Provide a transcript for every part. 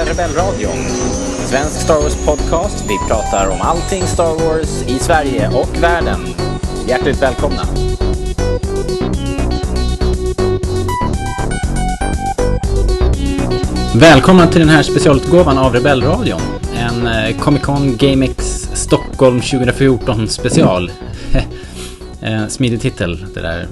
är Rebellradion. Svensk Star Wars podcast. Vi pratar om allting Star Wars i Sverige och världen. Hjärtligt välkomna. Välkomna till den här specialutgåvan av Rebellradion. En eh, Comic Con GameX Stockholm 2014 special. Mm. Smidig titel det där.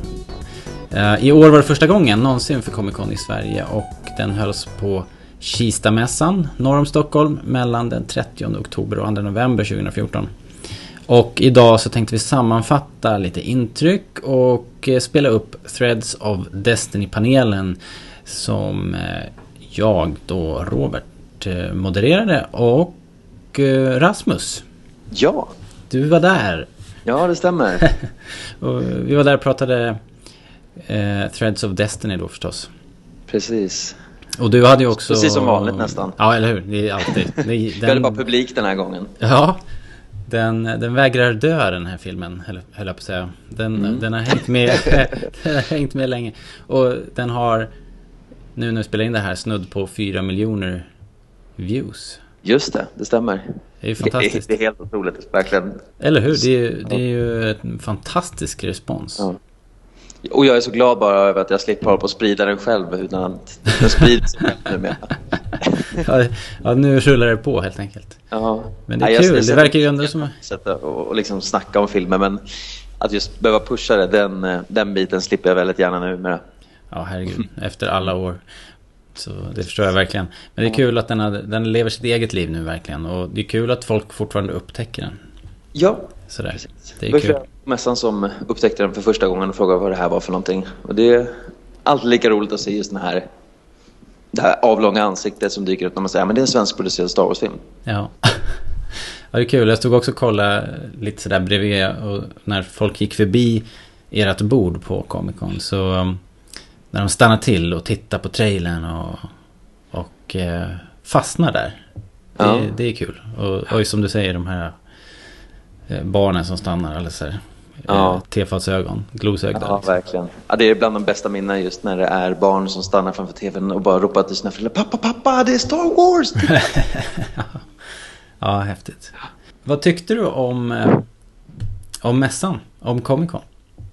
Eh, I år var det första gången någonsin för Comic Con i Sverige och den hölls på Kistamässan norr om Stockholm mellan den 30 oktober och 2 november 2014. Och idag så tänkte vi sammanfatta lite intryck och eh, spela upp Threads of Destiny-panelen som eh, jag då, Robert, eh, modererade och Rasmus. Ja. Du var där. Ja, det stämmer. vi var där och pratade eh, Threads of Destiny då förstås. Precis. Och du hade ju också... Precis som vanligt nästan. Ja, eller hur? Det är alltid. Det, den... Hade bara publik den här gången. Ja. Den, den vägrar dö den här filmen, höll jag på att säga. Den, mm. den, har hängt med, den har hängt med länge. Och den har, nu när vi spelar in det här, snudd på 4 miljoner views. Just det, det stämmer. Det är ju fantastiskt. Det är, det är helt otroligt, verkligen. Eller hur? Det är, det är ju en fantastisk respons. Ja. Och jag är så glad bara över att jag slipper hålla på att sprida den själv utan att den sprids numera. ja, ja, nu rullar det på helt enkelt. Ja. Men det är ja, kul, det verkar ju ändå som... Sätta och, och liksom snacka om filmer men att just behöva pusha det, den, den biten slipper jag väldigt gärna numera. Ja, herregud. Efter alla år. Så det förstår jag verkligen. Men det är kul att den, har, den lever sitt eget liv nu verkligen. Och det är kul att folk fortfarande upptäcker den. Ja, Sådär. Precis. Det är kul mässan som upptäckte den för första gången och frågade vad det här var för någonting. Och det är alltid lika roligt att se just den här, det här avlånga ansiktet som dyker upp när man säger att det är en svenskproducerad Star Wars-film. Ja. ja, det är kul. Jag stod också och kollade lite sådär bredvid och när folk gick förbi ert bord på Comic Con så um, när de stannar till och tittar på trailern och, och eh, fastnar där. Det, ja. det är kul. Och, och som du säger, de här barnen som stannar. Eller så här, ja. Eh, tefalsögon, glosögon. Ja, liksom. verkligen. Ja, det är bland de bästa minnen just när det är barn som stannar framför tvn och bara ropar till sina föräldrar Pappa, pappa, det är Star Wars! ja. häftigt. Vad tyckte du om, eh, om mässan, om Comic Con?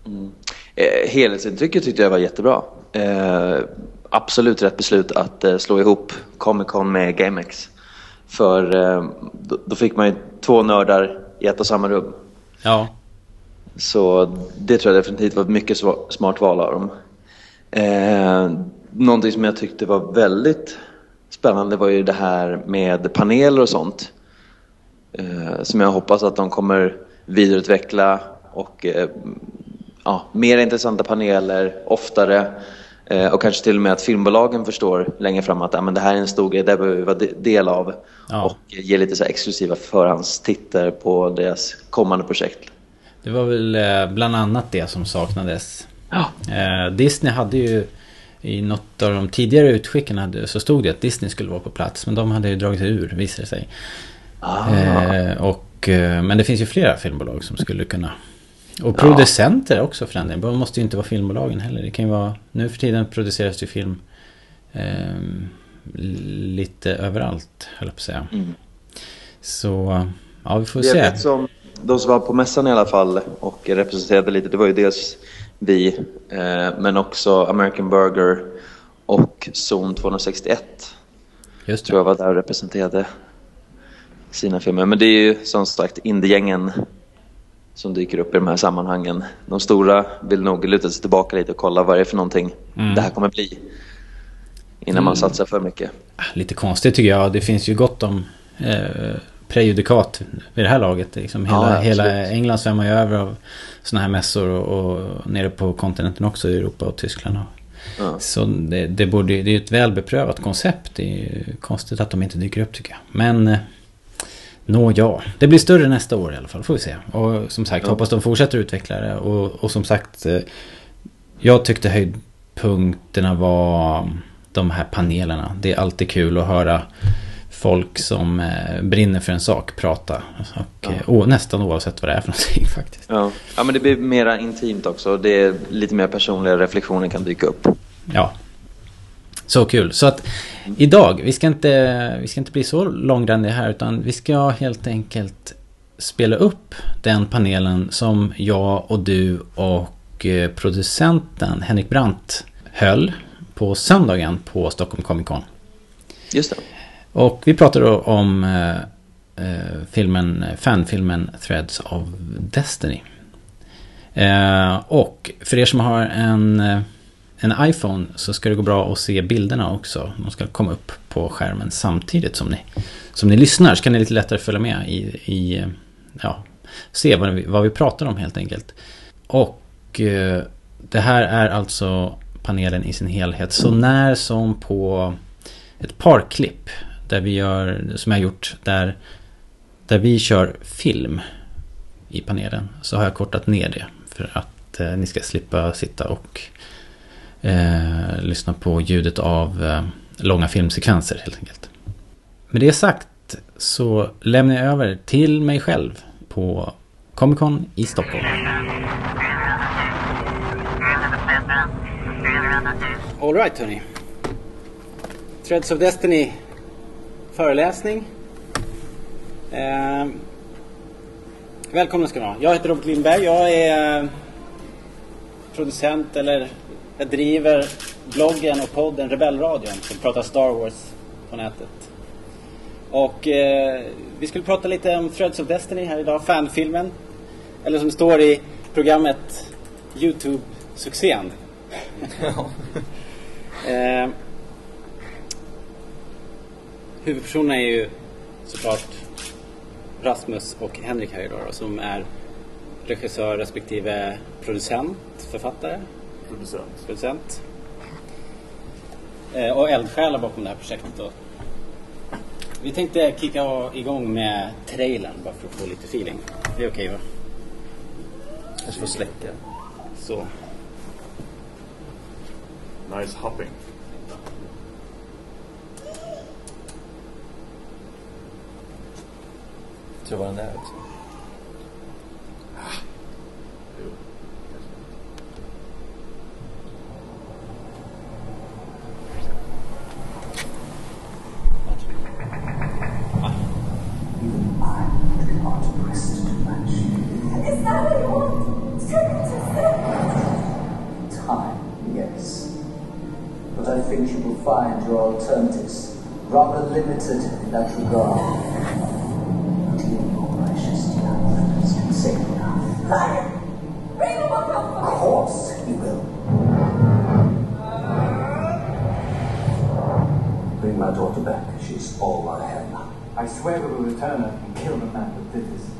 Mm. Eh, helhetsintrycket tyckte jag var jättebra. Eh, absolut rätt beslut att eh, slå ihop Comic Con med GameX. För eh, då, då, fick man ju två nördar i ett och samma rum. Ja. Så det tror jag definitivt var ett mycket smart val av dem. Eh, någonting som jag tyckte var väldigt spännande var ju det här med paneler och sånt. Eh, som jag hoppas att de kommer vidareutveckla och eh, ja, mer intressanta paneler oftare. Eh, och kanske till och med att filmbolagen förstår längre fram att ja, men det här är en stor grej, det behöver vi vara del av. Ja. Och ge lite så exklusiva förhandstitter på deras kommande projekt. Det var väl eh, bland annat det som saknades. Ja. Eh, Disney hade ju i något av de tidigare utskicken hade, så stod det att Disney skulle vara på plats. Men de hade ju dragit ur visade det sig. Ah. Eh, och, men det finns ju flera filmbolag som skulle kunna. Och producenter ja. också för den delen. Det måste ju inte vara filmbolagen heller. Det kan ju vara, nu för tiden produceras det film eh, lite överallt, höll jag på att säga. Mm. Så, ja vi får det se. Som, de som var på mässan i alla fall och representerade lite, det var ju dels vi, eh, men också American Burger och Zon 261. Just det. Tror jag var där och representerade sina filmer. Men det är ju som sagt indiegängen som dyker upp i de här sammanhangen. De stora vill nog luta sig tillbaka lite och kolla vad det är för någonting mm. det här kommer bli. Innan mm. man satsar för mycket. Lite konstigt tycker jag. Det finns ju gott om eh, prejudikat vid det här laget. Liksom hela, ja, hela England svämmar ju över av sådana här mässor och, och nere på kontinenten också i Europa och Tyskland. Ja. Så det, det, borde, det är ett väl beprövat koncept. Det är konstigt att de inte dyker upp tycker jag. Men eh, Nå ja, det blir större nästa år i alla fall, får vi se. Och som sagt, ja. hoppas de fortsätter utveckla det. Och, och som sagt, eh, jag tyckte höjdpunkterna var de här panelerna. Det är alltid kul att höra folk som eh, brinner för en sak prata. Och, ja. och, eh, nästan oavsett vad det är för någonting faktiskt. Ja. ja, men det blir mera intimt också. Det är lite mer personliga reflektioner kan dyka upp. Ja, Så kul. Så att idag, vi ska inte, vi ska inte bli så långrandiga här utan vi ska helt enkelt spela upp den panelen som jag och du och eh, producenten Henrik Brandt höll på söndagen på Stockholm Comic Con. Just det. Och vi pratade då om eh, eh, filmen, fanfilmen Threads of Destiny. Eh, och för er som har en, eh, en iPhone så ska det gå bra att se bilderna också. De ska komma upp på skärmen samtidigt som ni, som ni lyssnar. Så kan ni lite lättare följa med i, i ja, se vad vi, vad vi pratar om helt enkelt. Och eh, det här är alltså panelen i sin helhet. Så när som på ett par klipp där vi gör, som jag har gjort, där, där vi kör film i panelen. Så har jag kortat ner det för att eh, ni ska slippa sitta och eh, lyssna på ljudet av eh, långa filmsekvenser helt enkelt. Med det sagt så lämnar jag över till mig själv på Comic Con i Stockholm. Alright hörni. Threads of Destiny föreläsning. Eh, välkomna ska ni vara. Jag heter Robert Lindberg. Jag är eh, producent eller jag driver bloggen och podden Rebellradion som pratar Star Wars på nätet. Och eh, vi skulle prata lite om Threads of Destiny här idag, fanfilmen. Eller som står i programmet Youtube-succén. eh, huvudpersonerna är ju såklart Rasmus och Henrik här idag då, som är regissör respektive producent, författare. Producent. Producent. Eh, och eldsjälar bakom det här projektet då. Vi tänkte kicka igång med trailern bara för att få lite feeling. Det är okej va? Jag ska få släcka. Så. Nice hopping. tror vad den är också. Rather limited in that regard. Not even your precious young friends can say enough. Liar! Bring them up Of course he will. Bring my daughter back. She's all I have now. I swear we will return her and kill the man that did this.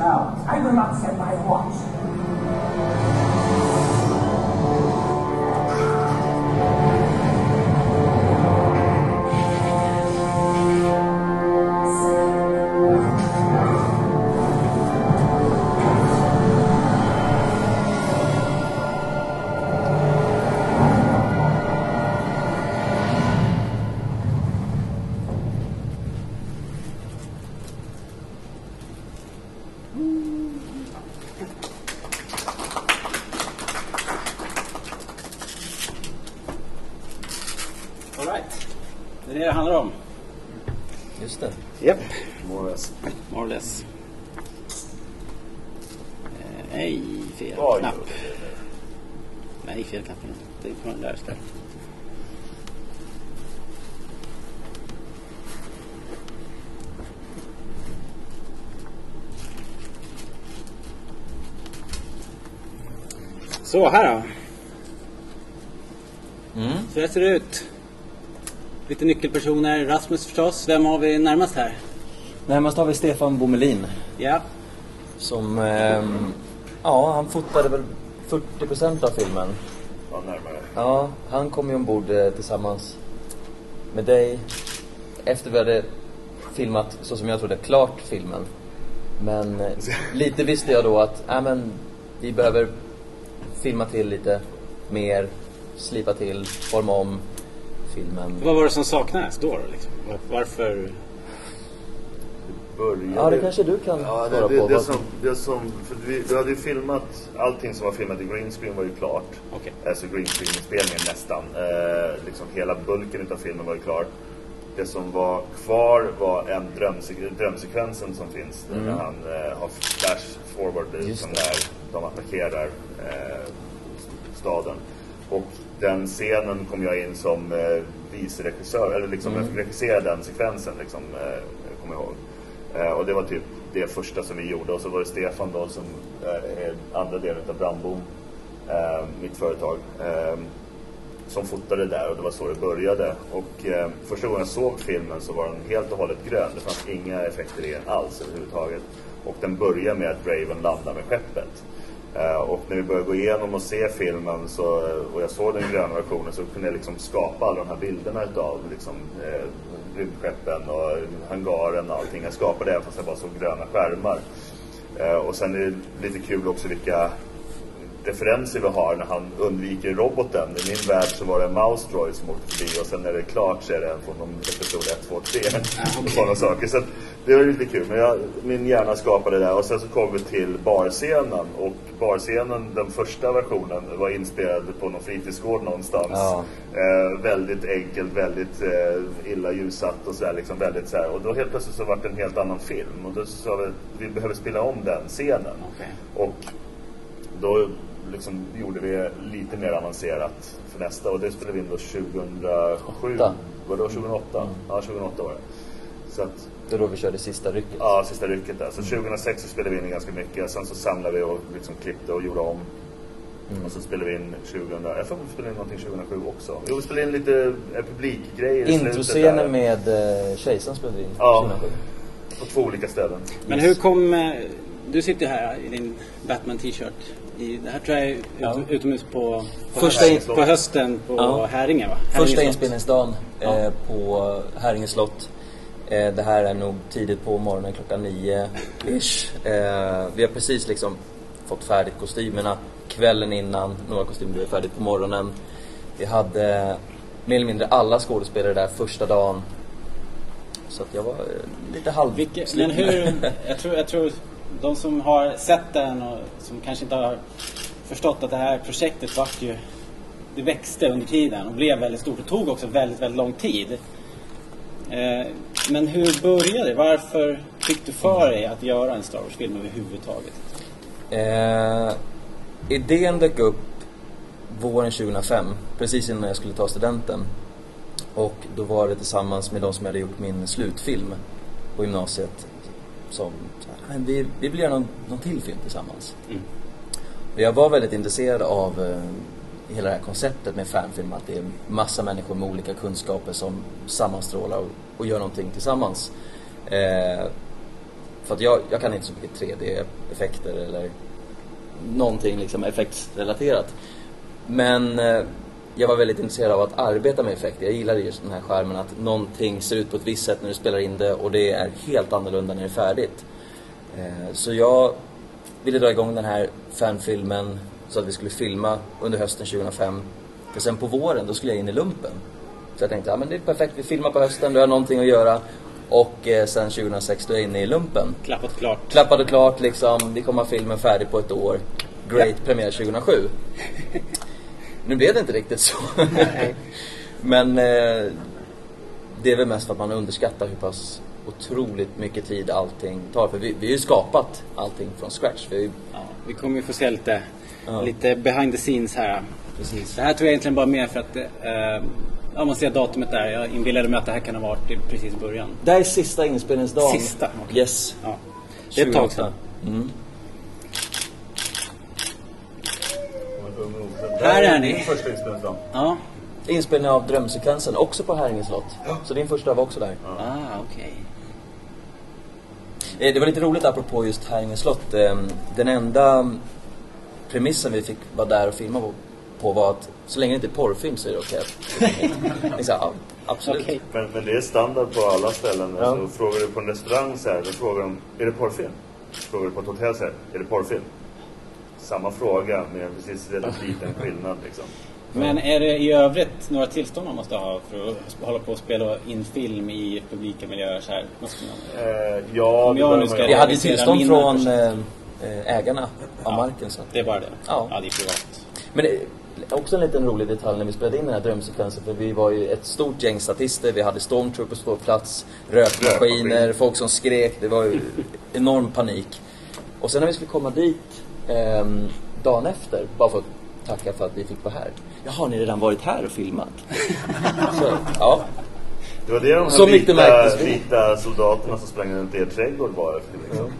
out. I will not set my watch. Så, här då. Mm. Så här ser det ut. Lite nyckelpersoner. Rasmus förstås. Vem har vi närmast här? Närmast har vi Stefan Bomelin. Ja. Som, ehm, ja han fotade väl 40% av filmen. Ja, närmare. Ja, han kom ju ombord eh, tillsammans med dig efter vi hade filmat så som jag trodde klart filmen. Men eh, lite visste jag då att, ja men vi behöver filma till lite mer slipa till, forma om filmen. Vad var det som saknades då? Liksom? Var- Varför? Började... Ja, det kanske du kan Ja, svara det, det, på. det, Vad- som, det som... För vi, vi hade ju filmat... Allting som var filmat i green screen var ju klart. Okej. Alltså green screen-inspelningen nästan. Eh, liksom hela bulken utav filmen var ju klar. Det som var kvar var en drömsek- drömsekvensen som finns. När han eh, har flash forward Mm. Som det. De attackerar eh, staden. Och den scenen kom jag in som eh, viceregissör, eller liksom Mm. jag fick regissera den sekvensen liksom, eh, kommer jag ihåg. Eh, och det var typ det första som vi gjorde och så var det Stefan då som eh, är andra delen av Brandbom, eh, mitt företag. Eh, som fotade där och det var så det började. Och första gången jag såg filmen så var den helt och hållet grön. Det fanns inga effekter i den alls överhuvudtaget. Och den börjar med att Raven landar med skeppet. Eh, och när vi började gå igenom och se filmen så, och jag såg den gröna versionen så kunde jag liksom skapa alla de här bilderna utav liksom, eh, rymdskeppen och hangaren och allting. Jag skapade det fast jag bara såg gröna skärmar. Eh, och sen är det lite kul också vilka referenser vi har när han undviker roboten. I min värld så var det en mouse droid som åkte förbi och sen när det är klart så är det en från någon episod 1, 2, 3 och sådana saker. Så det var lite kul. Men jag, min hjärna skapade det och sen så kom vi till barscenen och barscenen, den första versionen var inspelad på någon fritidsgård någonstans. Ja. Eh, väldigt enkelt, väldigt eh, illa ljussatt och sådär. Liksom väldigt så här. Och då helt plötsligt så var det en helt annan film. Och då sa vi att vi behöver spela om den scenen. Okej. Och då liksom gjorde vi lite mer avancerat för nästa och det spelade vi in då 2007. Åtta. Var det då 2008? Ja, 2008 var det. Så att, Det är då vi körde sista rycket. ja, sista rycket där. Så 2006 så spelade vi in ganska mycket. Sen så samlade vi och liksom klippte och gjorde om. Och så spelade vi in 2000, jag får vi spelade in någonting 2007 också. Jo, vi spelade in lite eh, publikgrejer i slutet Introscenen där. med eh, Kejsaren spelade vi in Ja. 2007. På två olika ställen. Men hur kom... eh, Du sitter här i din Batman t-shirt. I, det här tror jag är ut, Ja. utomhus på, på, Första hösten, på hösten på Ja. Häringe va? Första Häringe slott. inspelningsdagen Ja. eh, på Häringe slott. Eh, det här är nog tidigt på morgonen, klockan nio ish. Eh, vi har precis liksom fått färdigt kostymerna kvällen innan. Några kostymer blev färdigt på morgonen. Vi hade mer eller mindre alla skådespelare där första dagen. Så att jag var eh, lite halv... Vilke, men hur... Jag tror, jag tror de som har sett den och som kanske inte har förstått att det här projektet vart ju... Det växte under tiden och blev väldigt stort och tog också väldigt, väldigt lång tid. Eh, men hur började det? Varför fick du för dig att göra en Star Wars-film överhuvudtaget? Eh, idén dök upp våren 2005, precis innan jag skulle ta studenten. Och då var det tillsammans med de som hade gjort min slutfilm på gymnasiet. Som "Nej, vi, vi vill göra någon, någon till film tillsammans. Mm. Och jag var väldigt intresserad av eh, hela det här konceptet med fanfilm. Att det är massa människor med olika kunskaper som sammanstrålar och, och gör någonting tillsammans. Eh, för att jag, jag kan inte så mycket 3D-effekter eller någonting liksom effektsrelaterat. Men eh, jag var väldigt intresserad av att arbeta med effekter. Jag gillade just den här skärmen att någonting ser ut på ett visst sätt när du spelar in det och det är helt annorlunda när det är färdigt. Eh, så jag ville dra igång den här fanfilmen så att vi skulle filma under hösten 2005. För sen på våren, då skulle jag in i lumpen. Så jag tänkte, ja men det är perfekt, vi filmar på hösten, då har jag någonting att göra. Och eh, sen 2006 då är jag inne i lumpen. Klappat klart. Klappade klart liksom, vi kommer ha filmen färdig på ett år. Great, premiär 2007. Nu blev det inte riktigt så. Men eh, det är väl mest för att man underskattar hur pass otroligt mycket tid allting tar. För vi, vi har ju skapat allting från scratch. Vi Ja, vi kommer ju få se lite, Ja. lite behind the scenes här. precis. Det här tror jag egentligen bara med för att eh, ja, man ser datumet där. Jag inbillade mig att det här kan ha varit i precis början. Det här är sista inspelningsdagen. Sista? Okej. Yes. Ja. Det är ett tag sedan. Mm. Här är ni. Första inspelningsdagen. Ja. Inspelning av drömsekvensen, också på Häringe slott. Så din första var också där. Ah, okej. Eh, Det var lite roligt apropå just Häringe slott. Eh, Den enda premissen vi fick vara där och filma på- på var att så länge det inte är porrfilm så är det okej. Okay. ja, absolut. Okej. Men, men det är standard på alla ställen. Ja. Alltså, frågar du på en restaurang så här, då frågar de, är det porrfilm? Frågar du på ett hotell så här, är det porrfilm? Samma fråga med en precis väldigt liten skillnad liksom. Men är det i övrigt några tillstånd man måste ha för att hålla på och spela in film i publika miljöer så här? Eh, ja, Om jag nu ska-. Vi hade tillstånd från eh, eh, ägarna av marken. Så. Det är bara det? Ja. ja det är privat. Men det, också en liten rolig detalj när vi spelade in den här drömsekvensen. För vi var ju ett stort gäng statister. Vi hade stormtroopers på plats, rökmaskiner, Rökmaskin. folk som skrek. Det var ju enorm panik. Och sen när vi skulle komma dit ehm, dagen efter, bara för att tacka för att vi fick vara här. Jaha, har ni redan varit här och filmat? Så, ja. Det var det de Så här mycket vita, vita soldaterna som sprang runt i er trädgård var efter. Liksom.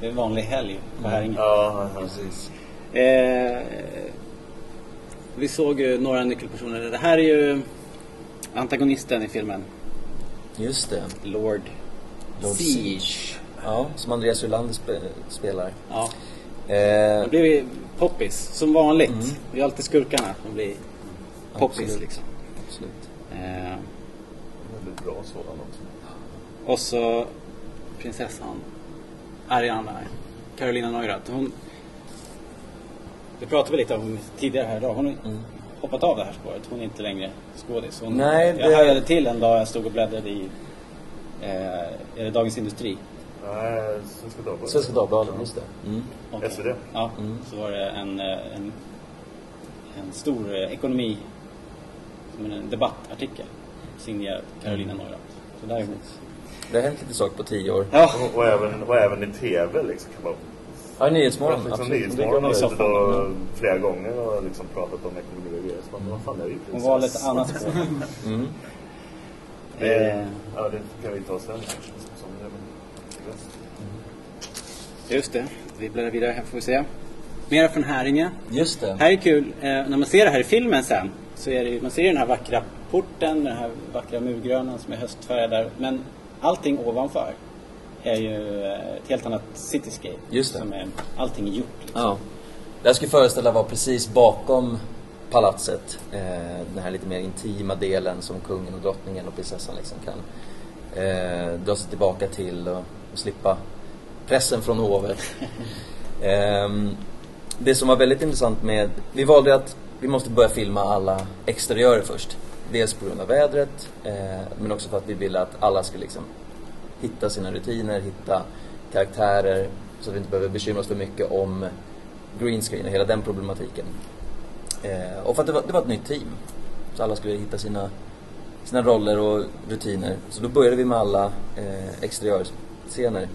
Det är en vanlig helg på Häringe. Ja, ja, Precis. Eh, vi såg ju några nyckelpersoner. Det här är ju antagonisten i filmen. Just det. Lord, Lord Siege. Ja, som Andreas Ulander spe, spelar. Ja. Eh, Det blir poppis, som vanligt. Det är alltid skurkarna som blir poppis Absolut. liksom. absolut. Eh, väldigt bra sådan också. och så prinsessan Ariana, Carolina Neurath. Hon, det pratade vi lite om tidigare här idag. Hon har hoppat av det här spåret. Hon är inte längre skådis. Hon, Nej, Jag det- hajade till en dag jag stod och bläddrade i eh, är det Dagens Industri. Nej, Svenska Dagbladet. Svenska Dagbladet, just det. Mm. Och- SvD. Ja, så var det en, eh, en, en stor eh, ekonomi, som en debattartikel signerad Carolina Neurath. Så där är hon. Det har hänt lite saker på tio år. Ja, Och, och, även, och även i TV liksom kan man... Ja, Nyhetsmorgon. Liksom absolut. Nyhetsmorgon har suttit och flera gånger och liksom pratat om ekonomi och grejer. Så man, vad fan är det hon var lite annat spår. Mm. Det, Eh. ja, det kan vi ta sen Just det, vi bläddrar vidare här får vi se. Mera från Häringe. Just det. Här är kul, eh, när man ser det här i filmen sen så är det, ju- man ser den här vackra porten, den här vackra murgrönan som är höstfärgad där. Men allting ovanför är ju eh, ett helt annat cityscape. Just det. Som är, allting är gjort. Liksom. Ja. Det här skulle föreställa vara precis bakom palatset. Eh, den här lite mer intima delen som kungen och drottningen och prinsessan liksom kan eh, dra sig tillbaka till och, och slippa pressen från hovet. um, ehm, det som var väldigt intressant med, vi valde att vi måste börja filma alla exteriörer först. Dels på grund av vädret, eh, men också för att vi ville att alla skulle liksom hitta sina rutiner, hitta karaktärer så att vi inte behöver bekymra oss för mycket om green screen och hela den problematiken. Eh, och för att det var, det var ett nytt team. Så alla skulle hitta sina, sina roller och rutiner. Så då började vi med alla eh, exteriörscener.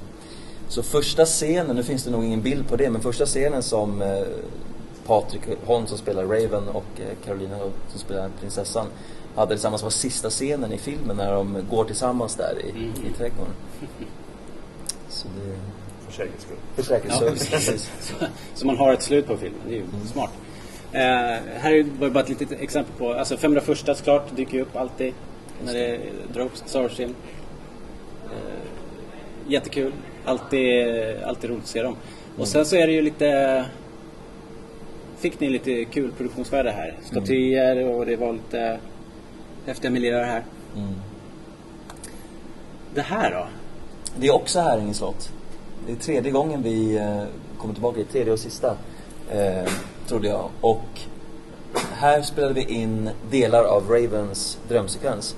Så första scenen, nu finns det nog ingen bild på det, men första scenen som eh, Patrik Holm som spelar Raven och eh, Carolina som spelar prinsessan hade tillsammans var sista scenen i filmen när de går tillsammans där i, i trädgården. Så det... för säkerhets skull. För säkerhetsservice, Ja. precis. Så man har ett slut på filmen, det är ju smart. Eh, här är var bara ett litet exempel på, alltså 501 såklart dyker ju upp alltid när det drar upp Star. Eh, jättekul, alltid, alltid roligt att se dem. Och sen så är det ju lite, fick ni lite kul produktionsvärde här. Statyer och det var lite häftiga miljöer här. Mm. Det här då? Det är också Häringe slott. Det är tredje gången vi eh, kommer tillbaka, det tredje och sista, eh, trodde jag. Och här spelade vi in delar av Ravens drömsekvens.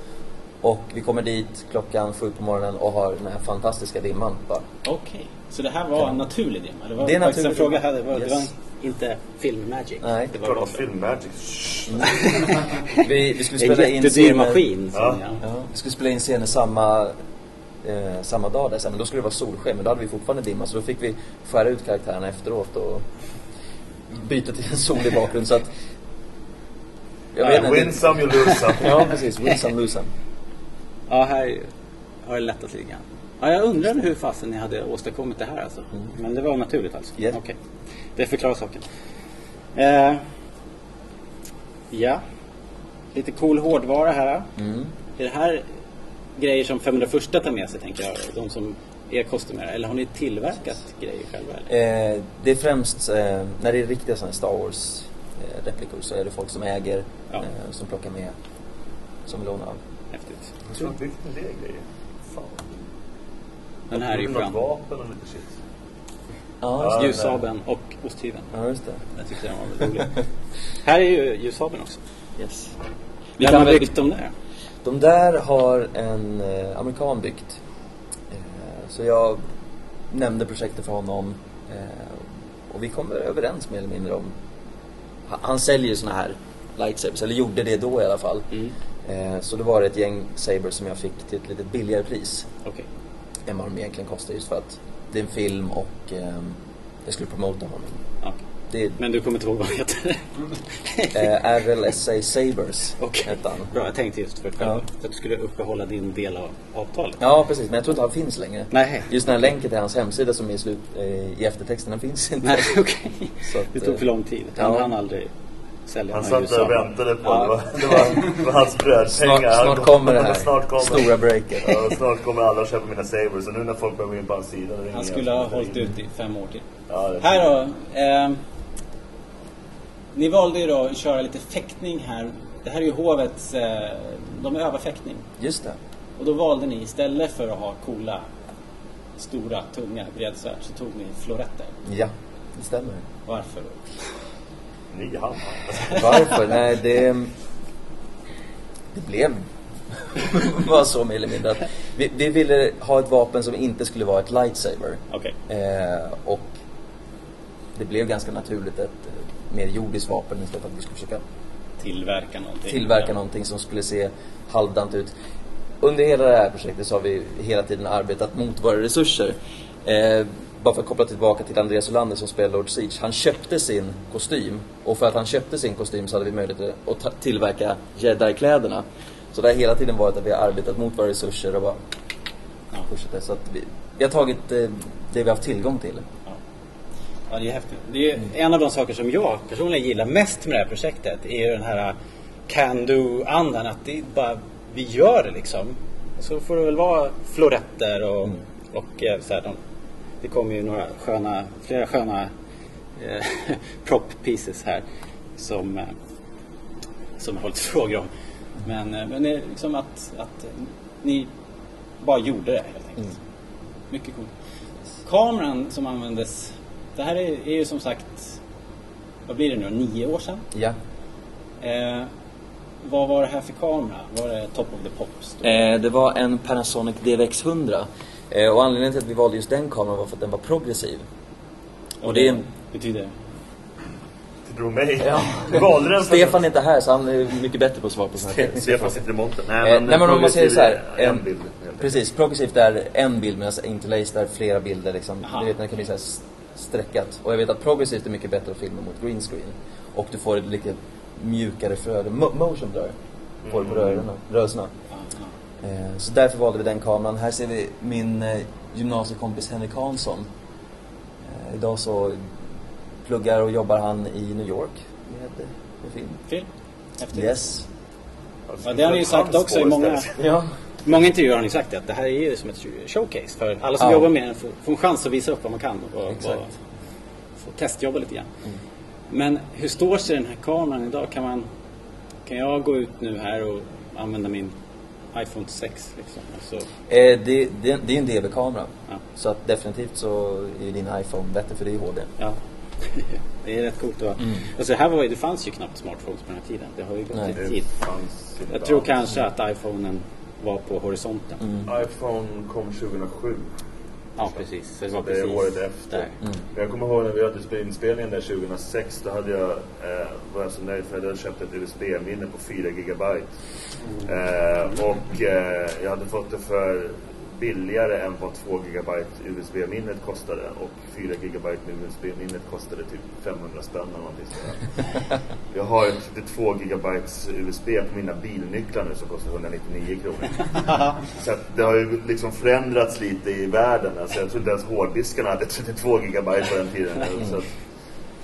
Och vi kommer dit klockan sju på morgonen och har den här fantastiska dimman bara. Okej, så det här var en naturlig dimma? Det var Det är faktiskt en naturlig fråga, här, det var, det var Yes. inte film magic. Nej. det var om bara film magic. Vi, vi skulle en spela in jättedyr scener- maskin. Ja. ja. Ja, vi skulle spela in scener samma, eh, samma dag där sen, men då skulle det vara solsken. Men då hade vi fortfarande dimma, så då fick vi skära ut karaktärerna efteråt och byta till en solig bakgrund. Så att, jag vet. Win some, you lose some. Ja, precis. Win some, lose some. Ja, här har det lättat lite grann. Ja, jag undrar hur fasen ni hade åstadkommit det här alltså. Men det var naturligt alltså? Ja. Okej. Det förklarar saken. Eh, ja. Lite cool hårdvara här. Mm. Är det här grejer som 501 tar med sig tänker jag? De som är kostymer Eller har ni tillverkat grejer själva? Eller? Eh, det är främst, eh, när det är riktiga sådana Star Wars eh, replikor så är det folk som äger, Ja. eh, som plockar med, som vill låna av. Häftigt. Jag tror inte riktigt det är grejer. Fan. Den här är ju Något skön. vapen och lite shit. Ja, Ljussabeln och osthyveln. ja just det. Jag tyckte den var väldigt rolig. Här är ju ljushaben också. Yes. Vi kan man byggt dem där? De där har en eh, amerikan byggt. Eh, så jag nämnde projektet för honom eh, och vi kom överens mer eller mindre om... Han, han säljer ju såna här lightsabers, eller gjorde det då i alla fall. Mm. Eh, så då var det ett gäng sabers som jag fick till ett lite billigare pris Okej. än vad de egentligen kostar just för att det är en film och eh, jag skulle promota honom. Ja. Det Men du kommer inte ihåg vad han heter? eh, RLSA Sabers Okej. hette han. Bra, jag tänkte just för, att- Ja. för att du skulle uppehålla din del av avtalet. Ja, precis. Men jag tror inte han finns längre. Nej. Just den här länken till hans hemsida som är i, slut, eh, i eftertexten, den finns inte. Nej. Så att, Det tog för eh, lång tid. Han ja. hann aldrig sälja Han satt där och väntade på Ja. det. Var, det, var, det var hans brödpengar. Snart, snart kom- kommer det här Snart kommer. stora breaket. Ja, snart kommer alla köpa mina sabers. Och nu när folk börjar gå in på hans sida. då Han skulle ha hållit ut i fem år till. Ja, det Här då. Eh, ni valde ju då att köra lite fäktning här. Det här är ju hovets... Eh, de övar fäktning. Just det. Och då valde ni istället för att ha coola, stora, tunga bredsvärd så tog ni floretter. Ja, det stämmer. Varför? Ni han. Varför? Nej, det... Det blev bara så mer eller mindre. att Vi, vi ville ha ett vapen som inte skulle vara ett lightsaber. Okej. Eh, och det blev ganska naturligt ett eh, mer jordiskt vapen istället för att vi skulle försöka Tillverka någonting. tillverka någonting som skulle se halvdant ut. Under hela det här projektet så har vi hela tiden arbetat mot våra resurser. Eh, bara för att koppla tillbaka till Andreas Olander som spelar Lord Siege. Han köpte sin kostym och för att han köpte sin kostym så hade vi möjlighet att tillverka jedi-kläderna. Så det har hela tiden varit att vi har arbetat mot våra resurser och bara Ja. fortsätter. Så att vi, vi har tagit eh, det vi har haft tillgång till. Ja. det är häftigt. Det är en av de saker som jag personligen gillar mest med det här projektet är ju den här can-do-andan. Att det bara, vi gör det liksom. Så får det väl vara floretter och, och eh, så här, de, det kommer ju några sköna, flera sköna eh, prop pieces här som, eh, som jag har lite frågor om. Men, eh, men det är liksom att, att ni bara gjorde det helt enkelt. Mycket coolt. Kameran som användes, det här är, är ju som sagt, vad blir det nu, nio år sedan? Ja. Eh, vad var det här för kamera? Var det Top of the Pops? Eh, det var en Panasonic DVX100. Eh, och anledningen till att vi valde just den kameran var för att den var progressiv. Och det är en... betyder? Du drog mig. Ja. Du valde den Stefan är inte här så han är mycket bättre på att svara på sådana här. Stefan sitter i montern. Eh, nej men om man säger så här, En en, bild. precis, progressivt är en bild medan interlaced är flera bilder liksom. Aha. Du vet när det kan bli så här s- streckat. Och jag vet att progressivt är mycket bättre att filma mot green screen. Och du får ett lite mjukare flöde, mo- motion blur. Får du på rörelserna. rörelserna. Ja, ja. Eh, Så därför valde vi den kameran. Här ser vi min eh, gymnasiekompis Henrik Hansson. Eh, Idag så pluggar och jobbar han i New York med, med film. Film? Häftigt. Yes. Ja, det har ni ju sagt också i många, Ja. många intervjuer har ni sagt det, att det här är ju som ett showcase för alla som Ja. jobbar med den får, får en chans att visa upp vad man kan och, och Exakt. få testjobba lite grann. Men hur står sig den här kameran idag? Kan, man, kan jag gå ut nu här och använda min iPhone 6 liksom? Alltså, Eh, det, det, det är en DV-kamera. Ja. Så att definitivt så är din iPhone bättre för det är HD. ja. det är rätt coolt att Mm. alltså, här var, Det fanns ju knappt smartphones på den här tiden. Det har ju gått Nej. tid. Jag tror kanske att iPhonen var på horisonten. Mm. iPhone kom 2007. Ja, precis. Så det var Så det är precis året efter. Mm. Men jag kommer ihåg när vi hade spe- inspelningen där 2006. Då hade jag, eh, var jag så nöjd för jag hade köpt ett USB-minne på 4 gigabyte. Eh, och eh, jag hade fått det för billigare än vad 2 gigabyte USB-minnet kostade. Och 4 gigabyte med USB-minnet kostade typ 500 spänn eller någonting sådär. Jag har ett, det 2 gigabytes USB på mina bilnycklar nu som kostar 199 kronor. Så att det har ju liksom förändrats lite i världen. Alltså jag tror inte ens hårddiskarna hade 32 gigabyte på den tiden. Så att,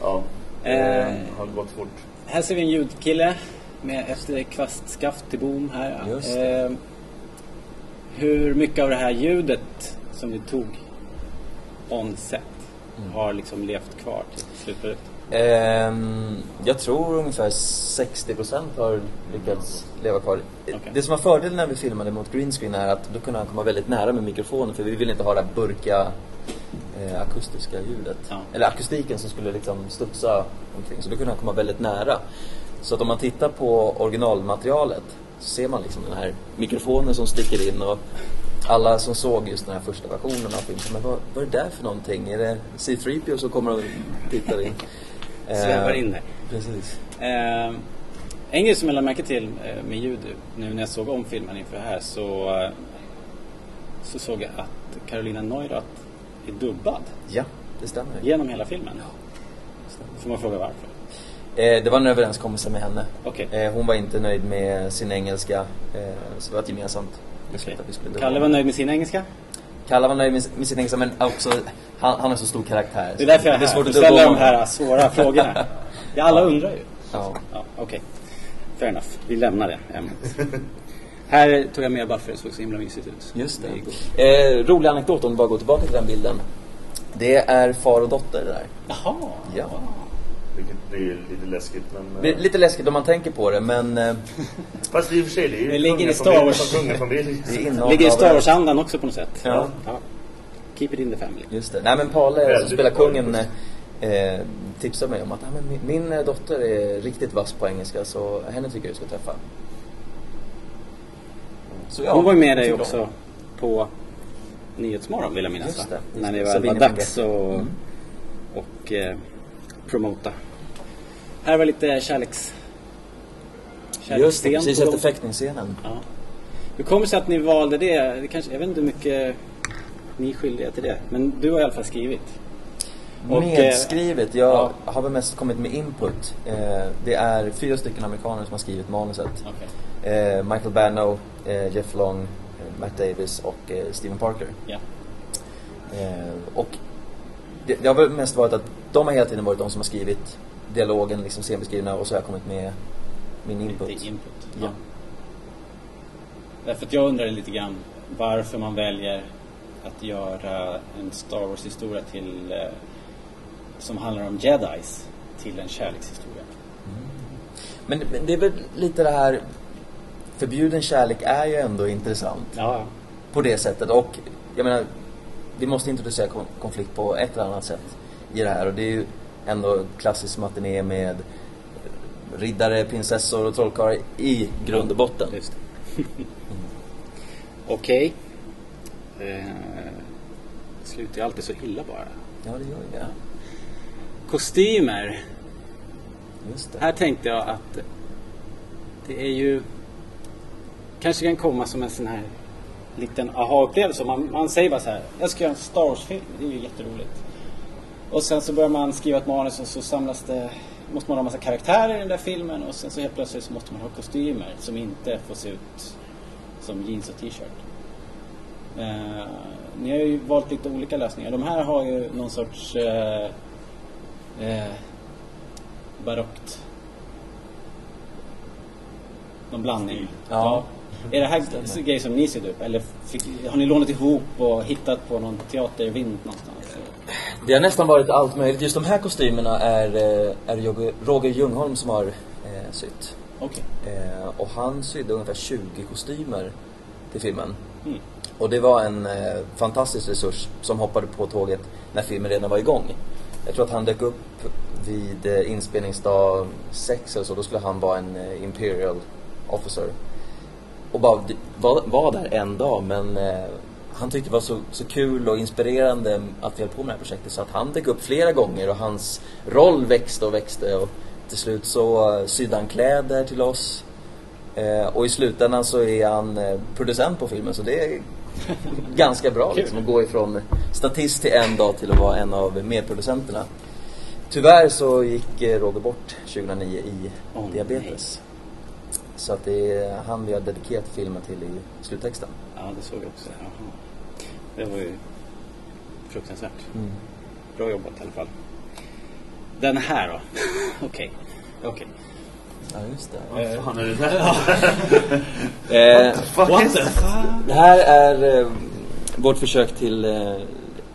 ja, det Eh. har gått fort. Här ser vi en ljudkille med efter kvastskaft till bom här. Just Eh, hur mycket av det här ljudet som vi tog on set Mm. har liksom levt kvar till slutprodukt? Ehm, jag tror ungefär 60% har lyckats leva kvar. Okej. Det som var fördelen när vi filmade mot green screen är att då kunde han komma väldigt nära med mikrofonen för vi ville inte ha det här burka eh, akustiska ljudet. Ja. Eller akustiken som skulle liksom studsa omkring. Så då kunde han komma väldigt nära. Så att om man tittar på originalmaterialet så ser man liksom den här mikrofonen som sticker in och alla som såg just den här första versionen av filmen, men vad, vad är det där för någonting? Är det C3PO som kommer och tittar in? Svävar Eh, in där. Precis. Eh, en grej som jag lade märke till eh, med ljud nu när jag såg om filmen inför här så, eh, så såg jag att Carolina Neurath är dubbad Ja, det stämmer. genom hela filmen. Får man fråga varför? Eh, det var en överenskommelse med henne. Okej. Eh, hon var inte nöjd med sin engelska, eh, så det var ett gemensamt beslut att vi skulle dubba Kalle var nöjd med sin engelska. Kalle var nöjd med, med sin engelska, men också, han, han har så stor karaktär. Det är därför jag är här. svårt Du ställer de här svåra frågorna. Ja, alla undrar ju. Ja. Ja, okej. Fair enough. Vi lämnar det ämnet. Här tog jag med för det såg så himla mysigt ut. Just det. Eh, rolig anekdot om du bara går tillbaka till den bilden. Det är far och dotter det där. Jaha. Ja. Vilket blir lite läskigt men... Det är lite läskigt om man tänker på det, men eh, Fast i och för sig, det är ju Det ligger i Star Wars. kungafamilj. det är Ligger i Star Wars-andan också på något sätt. Ja. Keep it in the family. Just det. Nej men Pale som spelar kungen eh, tipsade mig om att "Ja, men min, min eh, dotter är riktigt vass på engelska så henne tycker jag du ska träffa. Så ja, Hon var ju med dig också om. på Nyhetsmorgon vill jag minnas Just det, just När det det. var Sabine dags att Mm. och, eh, promota. Här var lite kärleks... Just det, kärleksscen precis efter fäktningsscenen. Ja. Hur kommer det sig att ni valde det? det kanske, jag vet inte hur mycket ni är skyldiga till det. Men du har i alla fall skrivit. Och, eh, Medskrivet, jag ja. har väl mest kommit med input. Eh, det är fyra stycken amerikaner som har skrivit manuset. Okej. Eh, Michael Bano, Jeff Long, Matt Davis och Steven Parker. Ja. Och det, det har väl mest varit att de har hela tiden varit de som har skrivit dialogen, liksom scenbeskrivna och så har jag kommit med min input. Lite input. Ja. Därför att jag undrar lite grann varför man väljer att göra en Star Wars-historia till eh, som handlar om jedis till en kärlekshistoria. Men, men det är väl lite det här, förbjuden kärlek är ju ändå intressant Ja, på det sättet. Och jag menar, vi måste introducera kon- konflikt på ett eller annat sätt i det här. Och det är ju ändå klassisk matiné med riddare, prinsessor och trollkarlar i grund och botten. just det. Okej. Eh, slutar alltid så illa bara. Ja, det gör ju det. Kostymer. Här tänkte jag att det är ju kanske kan komma som en sån här liten aha-upplevelse. Man, man säger bara så här, jag ska göra en Star Wars-film, det är ju jätteroligt. Och sen så börjar man skriva ett manus och så samlas det, måste man ha massa karaktärer i den där filmen och sen så helt plötsligt så måste man ha kostymer som inte får se ut som jeans och t-shirt. Eh, ni har ju valt lite olika lösningar. De här har ju någon sorts eh, eh, barockt någon blandning. Ja. Är det här grejer som ni ser upp? Eller fick, har ni lånat ihop och hittat på någon teatervind någonstans? Det har nästan varit allt möjligt. Just de här kostymerna är, eh, är Roger- Ljungholm som har eh, sytt. Okej. Eh, och han sydde ungefär 20 kostymer till filmen. Mm. Och det var en eh, fantastisk resurs som hoppade på tåget när filmen redan var igång. Jag tror att han dök upp vid eh, inspelningsdag 6 eller så, då skulle han vara en eh, Imperial Officer. Och bara var, var där en dag men eh, han tyckte det var så, så kul och inspirerande att vi höll på med det här projektet så att han dök upp flera gånger och hans roll växte och växte och till slut så eh, sydde han kläder till oss. Eh, och i slutändan så är han eh, producent på filmen så det är ganska bra liksom, att gå ifrån statist till en dag till att vara en av medproducenterna. Tyvärr så gick eh, Roger bort 2009 i Åh, diabetes. Så att det är han vi har dedikerat filmen till i sluttexten. Ja, det såg jag också. Jaha. Det var ju fruktansvärt. Mm. Bra jobbat i alla fall. Den här då? Okej. Okej. Ja, just det. Eh, Fan är det där? Eh, What the fuck? det här är eh, vårt försök till eh,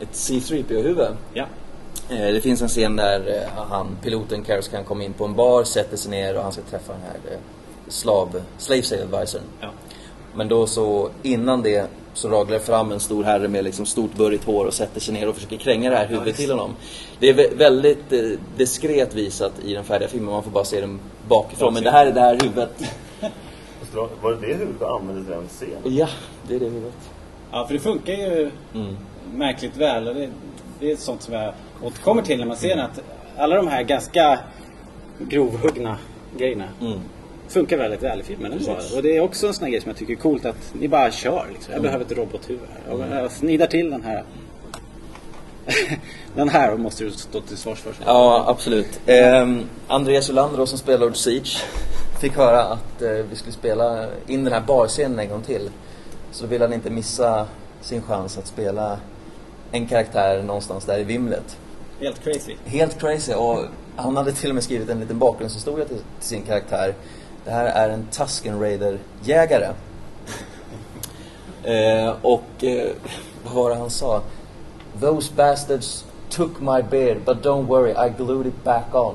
ett C3PO-huvud. Ja. Eh, det finns en scen där eh, han, piloten Karras kan komma in på en bar, sätter sig ner och han ska träffa den här eh, slav, slave sale advisorn. ja. Men då så innan det så raglar det fram en stor herre med liksom stort burrigt hår och sätter sig ner och försöker kränga det här huvudet till honom. Det är vä- väldigt eh, diskret visat i den färdiga filmen, man får bara se den bakifrån. Men det här är det här huvudet. Var det det huvudet du använde till den scenen? Ja, det är det huvudet. Ja, för det funkar ju Mm. märkligt väl. Och det, det är sånt som jag återkommer till när man ser att alla de här ganska grovhuggna grejerna Mm. Funkar väldigt väl i filmen ändå. Precis. Och det är också en sån här grej som jag tycker är coolt att ni bara kör. Liksom. Jag Mm. behöver ett robothuvud här. Och jag snidar till den här. den här måste du stå till svars för. Ja, absolut. Eh, Andreas Olander som spelar Lord Siege fick höra att eh, vi skulle spela in den här barscenen en gång till. Så då ville han inte missa sin chans att spela en karaktär någonstans där i vimlet. Helt crazy. Helt crazy och han hade till och med skrivit en liten bakgrundshistoria till, till sin karaktär. Det här är en Tusken Raider-jägare. eh, och eh, vad var det han sa? Those bastards took my beard but don't worry I glued it back on.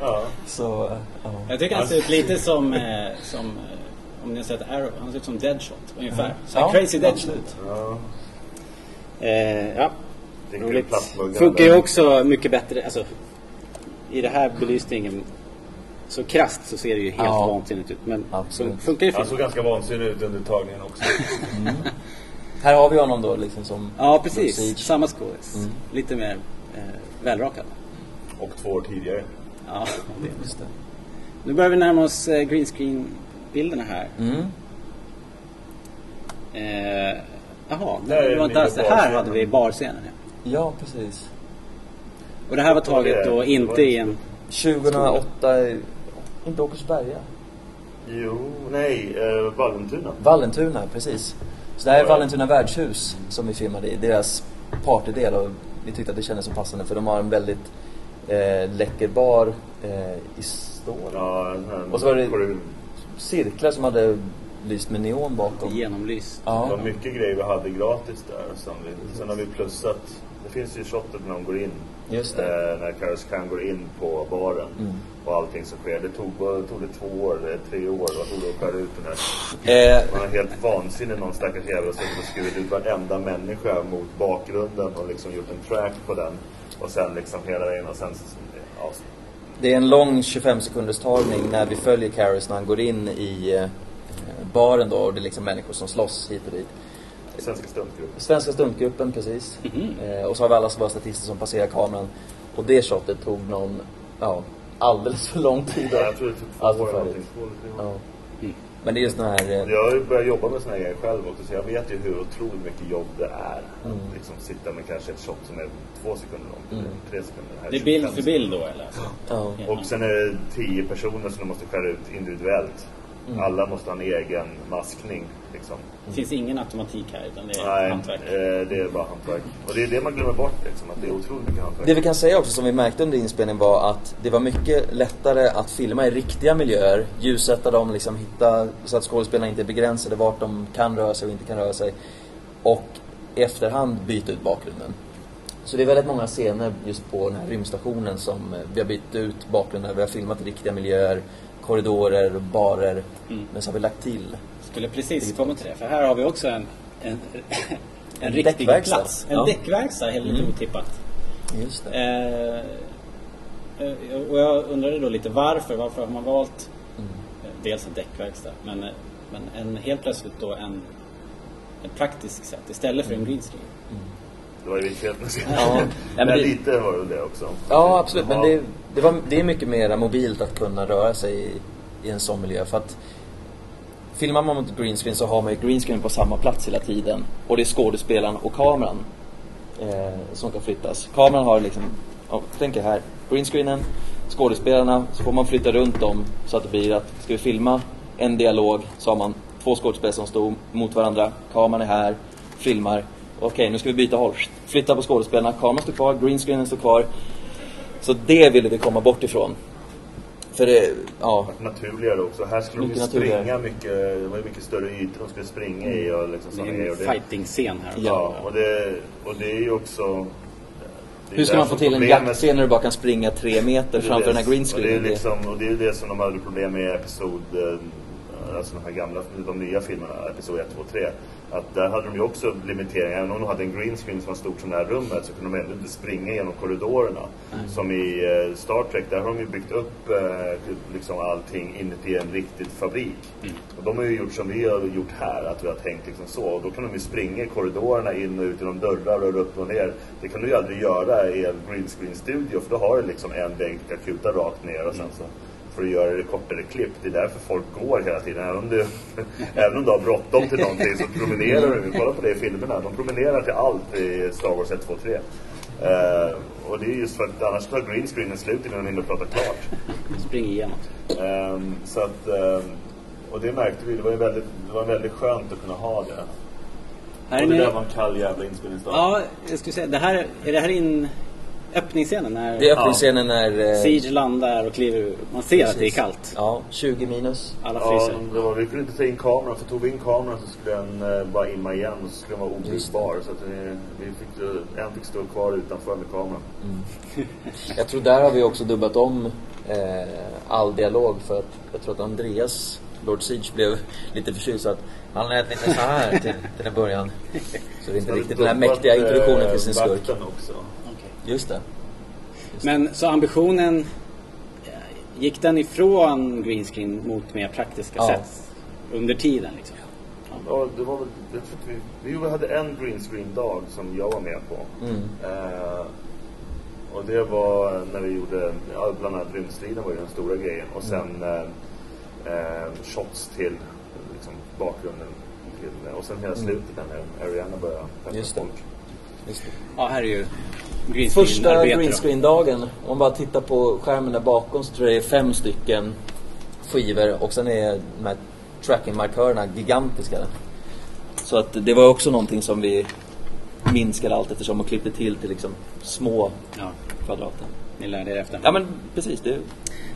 Ja. Så, eh, ja. Jag tycker han ser ut lite som, eh, som eh, om ni har sett Arrow, han ser ut som Deadshot ungefär. Så här Ja, crazy Deadshot. ja. Eh, ja, roligt. Funkar ju också mycket bättre, alltså i det här belysningen så krasst så ser det ju helt Ja. vansinnigt ut. Men Absolut. fun- funkar ju Han såg filmen. ganska vansinnig ut under tagningen också. Här har vi honom då liksom som Ja, precis. Siege. Samma skådis. Mm. Lite mer eh, välrakad. Och två år tidigare. Ja, det. Just det. Nu börjar vi närma oss eh, green screen-bilderna här. Mm. Eh, jaha, är det var inte alls det. Här hade vi barscenen. ja. Ja, precis. Och det här var taget då inte i en... 2008, i- inte Åkersberga. Jo, nej, eh, Vallentuna. Vallentuna, precis. Så det här är Ja. Vallentuna värdshus som vi filmade i. Deras partydel och vi tyckte att det kändes så passande för de har en väldigt eh, läcker bar eh, i stål. Ja, en här Och så var det-. Cirklar som hade lyst med neon bakom. Genomlyst. Det var Ja, mycket grejer vi hade gratis där. Sen, vi, sen har vi plussat. Det finns ju shotet när de går in. just det. Eh, när Karos Khan går in på baren. Mm. Och allting som sker. Det tog, tog det två år, eller tre år? Vad tog det att skära ut den här? Eh, Man är helt vansinnig någon stackars jävel som har skurit ut varenda människa mot bakgrunden och liksom gjort en track på den. Och sen liksom hela vägen och sen... Ja, det är en lång 25 sekunders tagning när vi följer Karis när han går in i eh, baren då och det är liksom människor som slåss hit och dit. Svenska stuntgrupp. Svenska stuntgruppen, precis. Mhm. Eh, och så har vi alla våra statister som passerar kameran. Och det shotet tog någon, ja, alldeles för lång tid. Ja, jag tror det tog två år eller. Ja. Mm. Men det är just den här... Eh, Jag har ju börjat jobba med såna här grejer själv också så jag vet ju hur otroligt mycket jobb det är. Mm. Att liksom sitta med kanske ett shot som är två sekunder långt, Mm. eller tre sekunder. här Det är 25 bild för bild då eller? Ja. Och sen är det tio personer som de måste skära ut individuellt. Mm. Alla måste ha en egen maskning. Liksom. Det finns ingen automatik här utan det är Nej, hantverk. eh, det är bara hantverk. Och det är det man glömmer bort liksom, att det är otroligt mycket hantverk. Det vi kan säga också som vi märkte under inspelningen var att det var mycket lättare att filma i riktiga miljöer, ljussätta dem, liksom hitta så att skådespelarna inte är begränsade vart de kan röra sig och inte kan röra sig. Och i efterhand byta ut bakgrunden. Så det är väldigt många scener just på den här rymdstationen som eh, vi har bytt ut bakgrunden. Vi har filmat i riktiga miljöer, korridorer, barer. Mm. Men så har vi lagt till. Skulle precis komma till det. För här har vi också en, en, en En riktig däckverkstad. plats. En Ja. däckverkstad, helt Mm. otippat. Just det. Eh, eh, och jag undrade då lite varför. Varför har man valt Mm. eh, dels en däckverkstad men, eh, men en, helt plötsligt då en, en praktisk sätt istället för en green screen. Det var ju helt Ja, men men det- lite var det det också. Ja, absolut. Men det, det, var, det är mycket mer mobilt att kunna röra sig i, i en sån miljö. För att filmar man mot greenscreen så har man ju greenscreen på samma plats hela tiden. Och det är skådespelaren och kameran eh, som kan flyttas. Kameran har liksom, oh, tänk er här, greenscreenen, skådespelarna, så får man flytta runt dem så att det blir att, ska vi filma en dialog så har man två skådespelare som står mot varandra, kameran är här, filmar. Okej, nu ska vi byta håll. Flytta på skådespelarna, kameran står kvar, greenscreenen står kvar. Så det ville vi komma bort ifrån. För det, ja, Naturligare också. Här skulle de Mycket springa naturligare. mycket, det var ju mycket större ytor de skulle springa i och liksom Det är en fighting-scen här. Ja, och det, och det är ju också... är hur ska man få till en jaktscen när du bara kan springa tre meter framför det- den här green Och det är liksom, och det är det som de hade problem med i episod... eh, alltså de här gamla, de nya filmerna, Episod 1, 2, 3. Att där hade de ju också limiteringar. Även om de hade en green screen som var stort som det här rummet så kunde de ändå inte springa genom korridorerna. Mm. Som i eh, Star Trek, där har de ju byggt upp eh, liksom allting inuti en riktig fabrik. Mm. Och de har ju gjort som vi har gjort här, att vi har tänkt liksom så. Och då kan de ju springa i korridorerna in och ut genom dörrar och upp och ner. Det kan du ju aldrig göra i en green screen studio för då har du liksom en vägg du kan kuta rakt ner och sen så för att göra det kortare klipp. Det är därför folk går hela tiden. Även om du, även om du har bråttom till någonting så promenerar du. Kolla på det i filmerna. De promenerar till allt i Star Wars 1, 2, 3. Uh, och det är just för att annars tar green screenen slut innan de hinner prata klart. Spring igenom. Um, så att, um, och det märkte vi. Det var, ju väldigt, det var väldigt skönt att kunna ha det. Här och det där var en kall jävla inspelningsdag. Ja, jag skulle säga, det här, är det här in öppningsscenen när... Det är öppningsscenen ja. när... Eh, Siege landar och kliver Man ser precis. att det är kallt. Ja, 20 minus. Alla fryser. Ja, det var, vi kunde inte ta in kameran. För tog vi in kameran så skulle den eh, bara imma igen och så skulle den vara obrukbar. Så att vi, vi fick, en fick stå kvar utanför med kameran. Mm. jag tror där har vi också dubbat om eh, all dialog för att jag tror att Andreas Lord Siege blev lite förtjust att han lät lite så här till, till en början. Så det är inte riktigt den här mäktiga introduktionen till sin skurk. också. Just det. Just Men så ambitionen, gick den ifrån green screen mot mer praktiska ja. sätt under tiden liksom? Ja, det var väl, jag tror vi, vi hade en green screen-dag som jag var med på. Mm. Eh, och det var när vi gjorde, ja, bland annat rymdstriden var ju den stora grejen. Och sen mm. eh, eh shots till liksom, bakgrunden. Till, och sen hela mm. slutet när Ariana började Just folk. Just det. Ja, här är ju greenscreen Första greenscreen-dagen, om man bara tittar på skärmen där bakom så tror jag det är fem stycken skivor och sen är de här tracking-markörerna gigantiska. Så att det var också någonting som vi minskade allt eftersom och klippte till till liksom små ja. kvadrater. Ni lärde er efter? Ja men precis. Det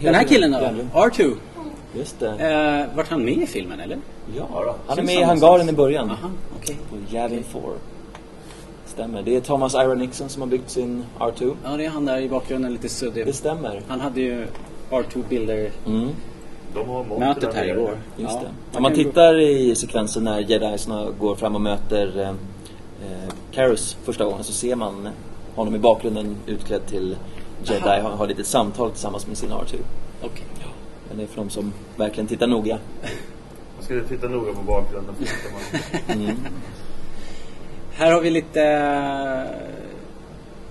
Den här killen då? R2? Just det. Eh, vart han med i filmen eller? Ja, han är med i hangaren i början. Aha, okay. På Yavin 4. Stämmer. Det är Thomas Ira Nixon som har byggt sin R2. Ja, det är han där i bakgrunden lite suddig. Det stämmer. Han hade ju R2-bilder mm. mötet här igår. Just ja. det. Om man tittar i sekvensen när jedisarna går fram och möter eh, Karus första gången så ser man honom i bakgrunden utklädd till Jedi Aha. har, har lite samtal tillsammans med sin R2. Okej. Okay. Ja. Men det är för de som verkligen tittar noga. Man ska titta noga på bakgrunden. mm. Här har vi lite... Eh,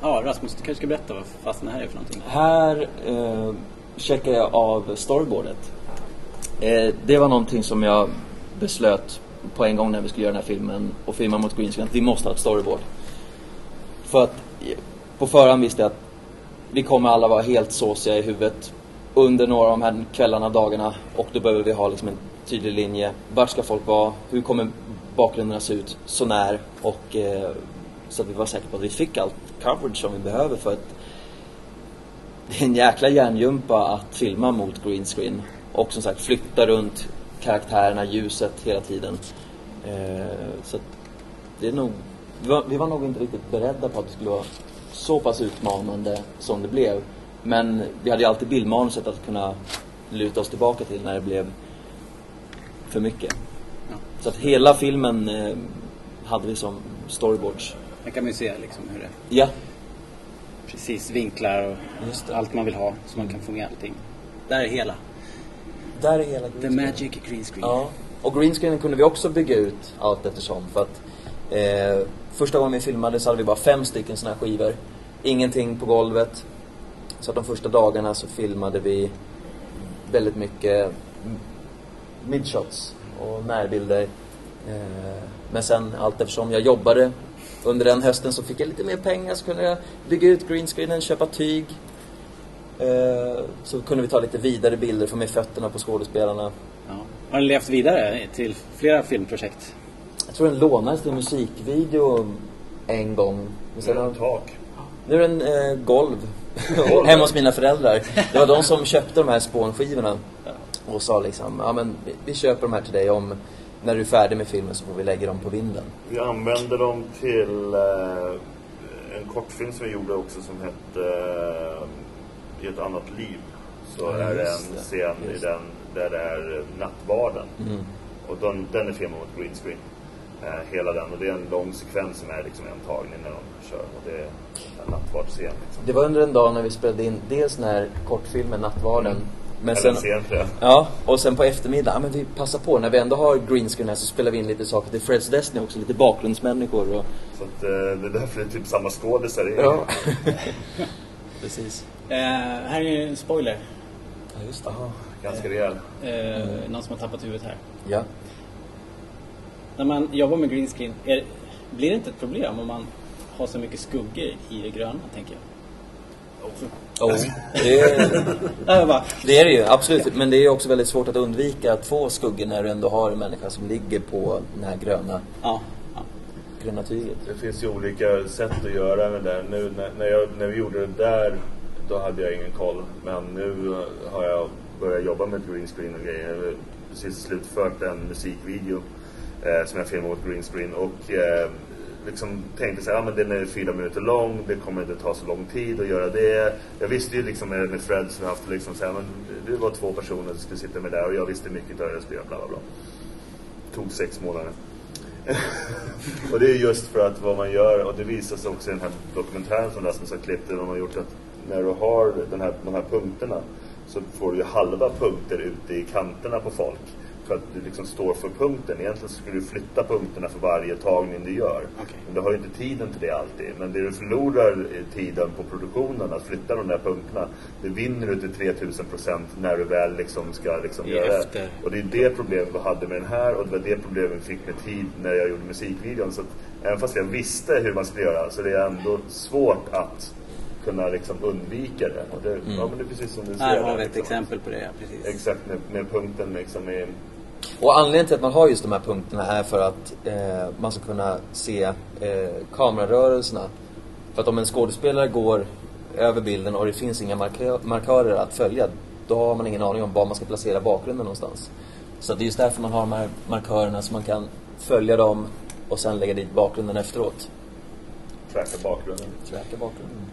ja, Rasmus, du kanske ska berätta vad fasen det här är för någonting? Här eh, checkar jag av storyboardet. Eh, det var någonting som jag beslöt på en gång när vi skulle göra den här filmen och filma mot greenscreen att vi måste ha ett storyboard. För att eh, på förhand visste jag att vi kommer alla vara helt såsiga i huvudet under några av de här kvällarna, dagarna och då behöver vi ha liksom en tydlig linje. Vart ska folk vara? Hur kommer bakgrunderna såg ut sånär, och eh, så att vi var säkra på att vi fick allt coverage som vi behöver för att det är en jäkla hjärngympa att filma mot green screen och som sagt flytta runt karaktärerna, ljuset hela tiden. Eh, så det är nog, vi var, vi var nog inte riktigt beredda på att det skulle vara så pass utmanande som det blev. Men vi hade ju alltid bildmanuset att kunna luta oss tillbaka till när det blev för mycket. Så att hela filmen eh, hade vi som storyboards. Här kan man ju se liksom hur det Ja. Precis, vinklar och allt man vill ha så man kan få med allting. Där är hela. Där är hela green The magic green screen. Ja. Och green screenen kunde vi också bygga ut allt eftersom. För att eh, första gången vi filmade så hade vi bara fem stycken sådana här skivor. Ingenting på golvet. Så att de första dagarna så filmade vi väldigt mycket midshots och närbilder. Eh, men sen allt eftersom jag jobbade under den hösten så fick jag lite mer pengar så kunde jag bygga ut greenscreenen, köpa tyg. Eh, så kunde vi ta lite vidare bilder, få med fötterna på skådespelarna. Ja. Har den levt vidare till flera filmprojekt? Jag tror den lånades till musikvideo en gång. Men sen har... tak. Nu är den eh, golv. Hemma hos mina föräldrar. Det var de som köpte de här spånskivorna och sa liksom, ja men vi, vi köper de här till dig om när du är färdig med filmen så får vi lägga dem på vinden. Vi använder dem till eh, en kortfilm som vi gjorde också som hette eh, I ett annat liv. Så ja, är det en scen i den där det är nattvarden. Mm. Och den, den är filmad mot green screen. Eh, hela den. Och det är en lång sekvens som är liksom en tagning när de kör. Och det är en nattvardsscen. Liksom. Det var under en dag när vi spelade in dels den här kortfilmen Nattvarden. Men sen, ja, och sen på eftermiddagen, ja, men vi passar på när vi ändå har green screen här så spelar vi in lite saker till Freds Destiny också, lite bakgrundsmänniskor och... Så att, eh, det är därför det är typ samma skådisar i. Ja. Precis. Eh, här är en spoiler. Ja, just det. Ganska rejäl. Eh, Någon som har tappat huvudet här. Ja. När man jobbar med green screen, är, blir det inte ett problem om man har så mycket skuggor i det gröna, tänker jag? Oh, det, är, Ja, jag bara, det är det ju, absolut. Men det är ju också väldigt svårt att undvika att få skuggor när du ändå har en människa som ligger på den här gröna, ja, gröna tyget. Det finns ju olika sätt att göra det där. Nu när, när, jag, när vi gjorde det där, då hade jag ingen koll. Men nu eh, har jag börjat jobba med green screen och grejer. Jag har precis slutfört en musikvideo eh, som jag filmade mot green screen. Och eh, liksom tänkte så här, ja, men den är fyra minuter lång, det kommer inte ta så lång tid att göra det. Jag visste ju liksom med, med Fred som vi haft liksom så här, men det var två personer som skulle sitta med där och jag visste mycket av det jag skulle göra, bla bla bla. tog sex månader. och det är just för att vad man gör, och det visas också i den här dokumentären som Rasmus har klippt, där de har gjort att när du har den här, de här punkterna så får du ju halva punkter ute i kanterna på folk. För att du liksom står för punkten. Egentligen skulle du flytta punkterna för varje tagning du gör. Okej. Men du har ju inte tiden till det alltid. Men det du förlorar i tiden på produktionen, att flytta de där punkterna, det vinner du till 3000 procent när du väl liksom ska liksom I göra det. efter. Och det är det problemet vi hade med den här och det var det problemet vi fick med tid när jag gjorde musikvideon. Så att även fast jag visste hur man skulle göra så det är ändå svårt att kunna liksom undvika det. Och det, ja, men det är precis som du säger. Här har vi ett liksom. exempel på det, precis. Exakt, med, med punkten liksom i... Och anledningen till att man har just de här punkterna är för att eh, man ska kunna se eh, kamerarörelserna. För att om en skådespelare går över bilden och det finns inga markö- markörer att följa, då har man ingen aning om var man ska placera bakgrunden någonstans. Så det är just därför man har de här markörerna så man kan följa dem och sen lägga dit bakgrunden efteråt. tracka bakgrunden. Tracka bakgrunden.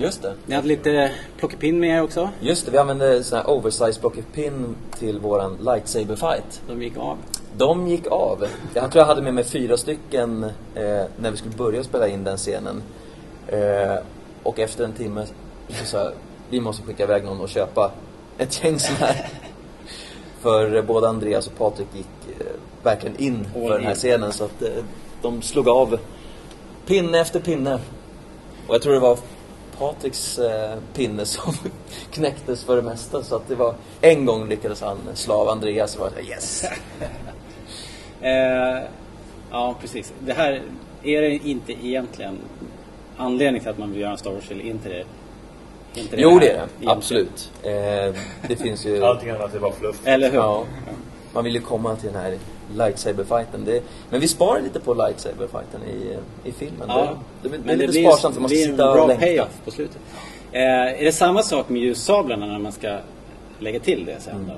Just det. Ni hade lite plockepinn med er också. Just det, vi använde sån här oversize pin till våran lightsaber fight. De gick av. De gick av. Jag tror jag hade med mig fyra stycken eh, när vi skulle börja spela in den scenen. Eh, och efter en timme så sa jag, vi måste skicka iväg någon och köpa ett gäng sådana här. För både Andreas och Patrik gick eh, verkligen in för den här scenen så att eh, de slog av pinne efter pinne. Och jag tror det var Patriks eh, pinne som knäcktes för det mesta. Så att det var en gång lyckades han slå av Andreas och var jag yes. Eh, ja, precis. Det här, är det inte egentligen anledning till att man vill göra en Star Wars-film? Inte det? Inte Jo, här det är det. egentligen? Absolut. Eh, det finns ju... Allting annat är bara fluff. Eller hur? Ja. Man vill ju komma till den här lightsaber-fighten. Det, men vi sparar lite på lightsaber-fighten i, i filmen. Ja, det, det, det är men lite blir, sparsamt man blir en bra payoff på slutet. Eh, är det samma sak med ljussablarna när man ska lägga till det sen? Då?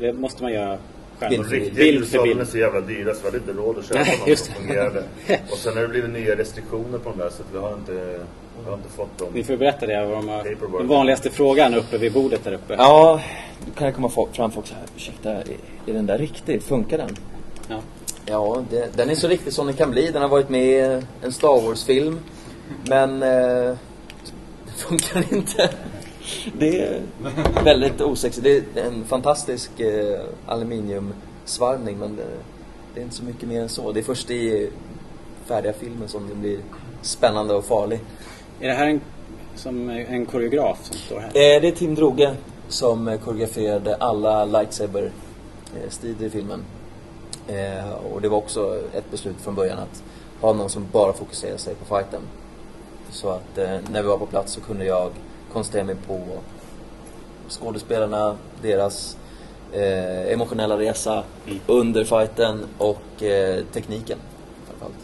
Det måste man göra? Bild riktiga bild är så jävla dyra så vi hade inte råd att köpa Nej, någon just som det. fungerade. Och sen har det blivit nya restriktioner på de där så att vi har inte, vi har inte fått dem. Ni får berätta det, vad de har, den vanligaste frågan uppe vid bordet där uppe. Ja, då kan jag komma fram folk så här. Ursäkta, är, är den där riktig? Funkar den? Ja. Ja, det, den är så riktig som den kan bli. Den har varit med i en Star Wars-film. Men eh, det funkar inte. Det är väldigt osexigt. Det är en fantastisk eh, aluminiumsvarvning men det, det är inte så mycket mer än så. Det är först i färdiga filmen som den blir spännande och farlig. Är det här en, som en koreograf som står här? Eh, det är Tim Droge som eh, koreograferade alla lightsaber-strider i filmen. Eh, och det var också ett beslut från början att ha någon som bara fokuserar sig på fighten. Så att eh, när vi var på plats så kunde jag koncentrera mig på skådespelarna, deras eh, emotionella resa Mm. under fighten och eh, tekniken framförallt.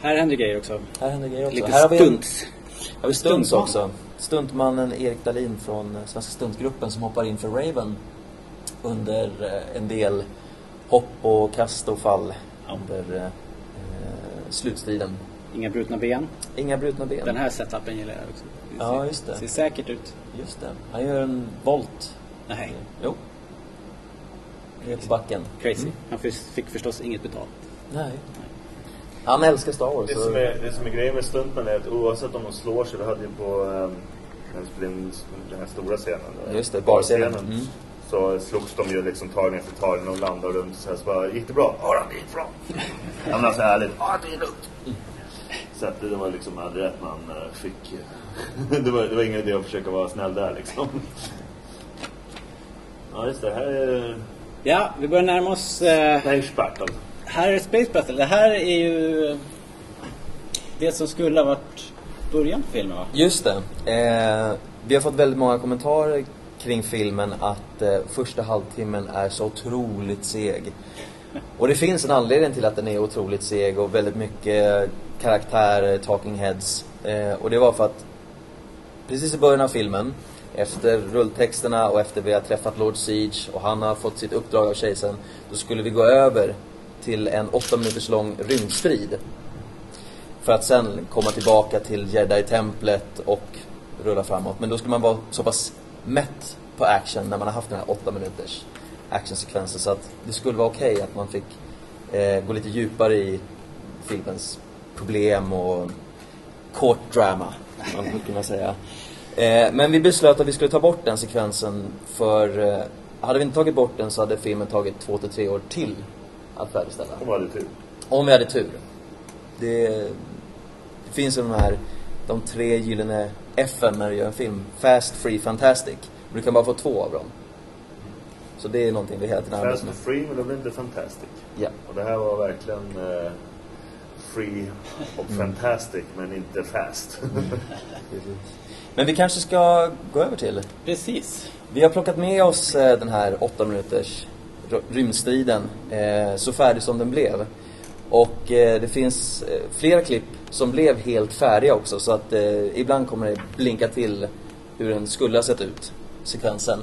Här händer grejer också. Här händer grejer också. Lite här stunts. har vi stunts också. Stuntmannen Erik Dahlin från eh, Svenska Stuntgruppen som hoppar in för Raven under eh, en del hopp och kast och fall Ja. under eh, slutstriden. Inga brutna ben. Inga brutna ben. Den här setupen gillar jag också. Det Ja, ser- just det. Ser säkert ut. Just det. Han gör en volt Nej. Jo. Ner på backen. Crazy. Han fick, förstås inget betalt. Nej. Han älskar Star Wars. Det så- som, är, det som är grejen med stuntman är att oavsett om de slår sig, vi hade ju på um, den här stora scenen. där, Just det, barscenen. Mm. Så slogs de ju liksom tagning efter tagning och landade runt så här så bara, gick det bra? Ja, det gick bra. ja men alltså ärligt, ja det är lugnt. Så att det var liksom aldrig rätt man eh, fick. det, var, det var ingen idé att försöka vara snäll där liksom. ja just det, här är, Ja, vi börjar närma oss... Eh, det här är expert alltså. här är Space Battle. Det här är ju det som skulle ha varit början på filmen va? Just det. Eh, vi har fått väldigt många kommentarer kring filmen att eh, första halvtimmen är så otroligt seg. Och det finns en anledning till att den är otroligt seg och väldigt mycket karaktärer, eh, talking heads. Eh, och det var för att precis i början av filmen, efter rulltexterna och efter vi har träffat Lord Siege och han har fått sitt uppdrag av kejsaren, då skulle vi gå över till en åtta minuters lång rymdstrid. För att sen komma tillbaka till Jedi-templet och rulla framåt. Men då skulle man vara så pass mätt på action när man har haft den här åtta minuters actionsekvensen. Så att det skulle vara okej att man fick eh, gå lite djupare i filmens problem och court drama, man skulle kunna säga. Eh, men vi beslöt att vi skulle ta bort den sekvensen för eh, hade vi inte tagit bort den så hade filmen tagit två till tre år till att färdigställa. Om jag hade tur. Om vi hade tur. Det, det finns ju de här, de tre gyllene F'n när du gör en film. Fast, free, fantastic. Men du kan bara få två av dem. Så det är någonting vi hela tiden arbetar Fast med. and free, men det blev inte fantastic. Ja. Och det här var verkligen eh, free och Mm. fantastic, men inte fast. Men vi kanske ska gå över till. Precis. Vi har plockat med oss eh, den här åtta minuters rymdstriden. Eh, så färdig som den blev. Och eh, det finns eh, flera klipp som blev helt färdiga också. Så att eh, ibland kommer det blinka till hur den skulle ha sett ut, sekvensen.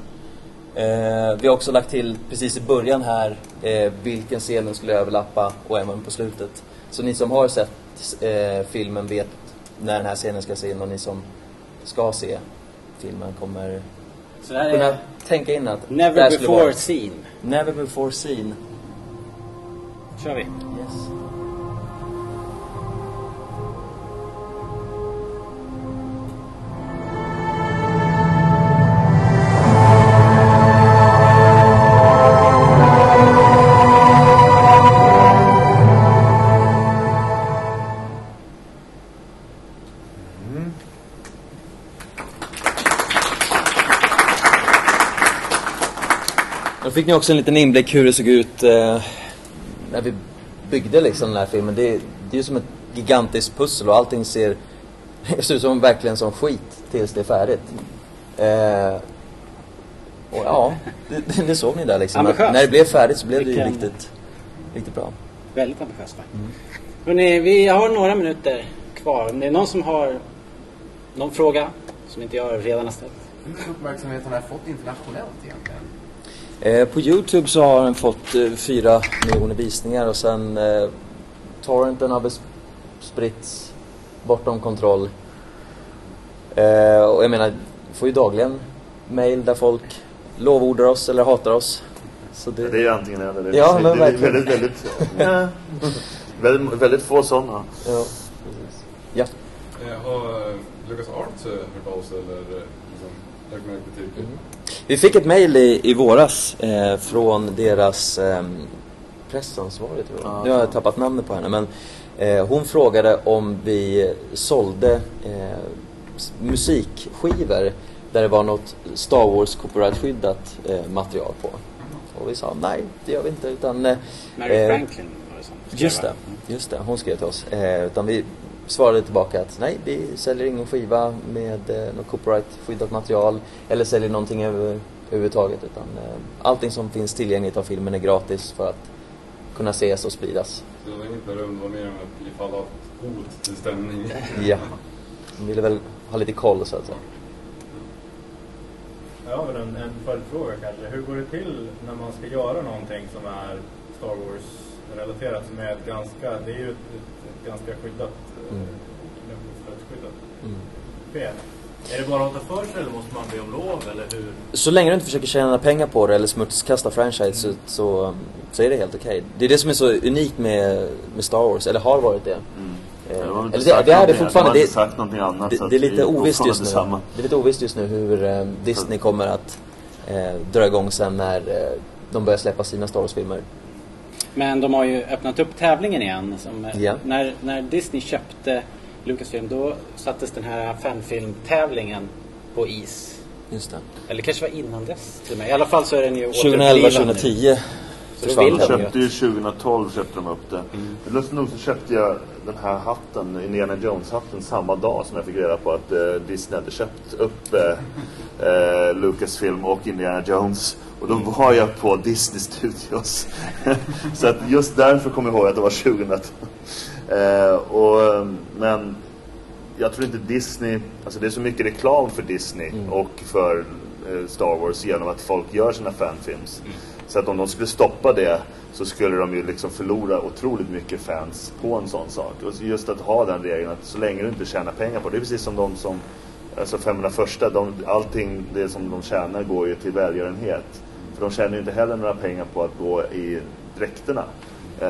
Eh, vi har också lagt till precis i början här eh, vilken scen den skulle överlappa och även på slutet. Så ni som har sett eh, filmen vet när den här scenen ska se in och ni som ska se filmen kommer Så här kunna är tänka in att Never before vara- seen. Never before seen. kör vi. Yes. Fick ni också en liten inblick hur det såg ut eh, när vi byggde liksom den här filmen. Det, det är ju som ett gigantiskt pussel och allting ser, ser ut som verkligen som skit tills det är färdigt. Eh, och ja, det, det, såg ni där liksom. Att Ambitiöst. när det blev färdigt så blev det ju Vilken- riktigt, riktigt bra. Väldigt ambitiöst va? Hörrni, vi har några minuter kvar. Om det är någon som har någon fråga som inte jag redan har ställt. Hur mycket uppmärksamhet har den här fått internationellt egentligen? Eh, på Youtube så har den fått eh, fyra miljoner visningar och sen eh, torrenten har spritts bortom kontroll. Eh, och jag menar, får ju dagligen mail där folk lovordar oss eller hatar oss. Så det, Det är ju antingen eller. Det, Ja, det, men det är verkligen. väldigt, väldigt, ja. väldigt, väldigt få sådana. Ja, precis. Ja. Eh, Har Lucas Arts eh, hört av sig eller liksom, lagt märke till det? Vi fick ett mail i, i våras eh, från deras eh, pressansvarig tror jag. Ja. Nu har jag tappat namnet på henne men eh, hon frågade om vi sålde eh, musikskivor där det var något Star Wars copyright-skyddat eh, material på. Och vi sa nej, det gör vi inte utan eh, Mary eh, Franklin var det som skrev, Just det, just det. Hon skrev till oss. Eh, utan vi svarade tillbaka att nej, vi säljer ingen skiva med eh, något copyright-skyddat material eller säljer någonting över, överhuvudtaget. Utan eh, allting som finns tillgängligt av filmen är gratis för att kunna ses och spridas. Så det var inget med det, var mer om ett ifall av hot till stämning. Ja. De ville väl ha lite koll så att säga. Jag har väl en, en följdfråga kanske. Hur går det till när man ska göra någonting som är Star Wars-relaterat som är ett ganska, det är ju ett, ett, ett ganska skyddat, Mm. mm. skyddat Mm. fel. Är det bara att ta för sig eller måste man be om lov eller hur? Så länge du inte försöker tjäna pengar på det eller smutskasta franchise så, så, så är det helt okej. Det är det som är så unikt med, med Star Wars, eller har varit det. Eh, inte eller det, sagt det är det fortfarande. Det, sagt någonting annat, det, det är lite det ovisst just nu. detsamma. Det är lite ovisst just nu hur eh, Disney kommer att eh, dra igång sen när eh, de börjar släppa sina Star Wars-filmer. Men de har ju öppnat upp tävlingen igen. Som, Ja. när, när Disney köpte Lucasfilm då sattes den här fanfilmtävlingen på is. Just det. Eller kanske var innan dess till och med. I alla fall så är den ju 2011, återupplivad nu. 2010 Så då försvann vill De de ju köpte ju 2012 köpte de upp det. Mm. Lustigt nog så köpte jag den här hatten, Indiana Jones-hatten, samma dag som jag fick reda på att eh, Disney hade köpt upp eh, eh, Lucasfilm och Indiana Jones. Och då var jag på Disney Studios. så att just därför kommer jag ihåg att det var 2012. Eh, och, men jag tror inte Disney, alltså det är så mycket reklam för Disney och för eh, Star Wars genom att folk gör sina fanfilms. Så att om de skulle stoppa det så skulle de ju liksom förlora otroligt mycket fans på en sån sak. Och just att ha den regeln att så länge du inte tjänar pengar på det. Det är precis som de som, alltså 500 första, de, allting det som de tjänar går ju till välgörenhet. De tjänar ju inte heller några pengar på att gå i dräkterna. Eh,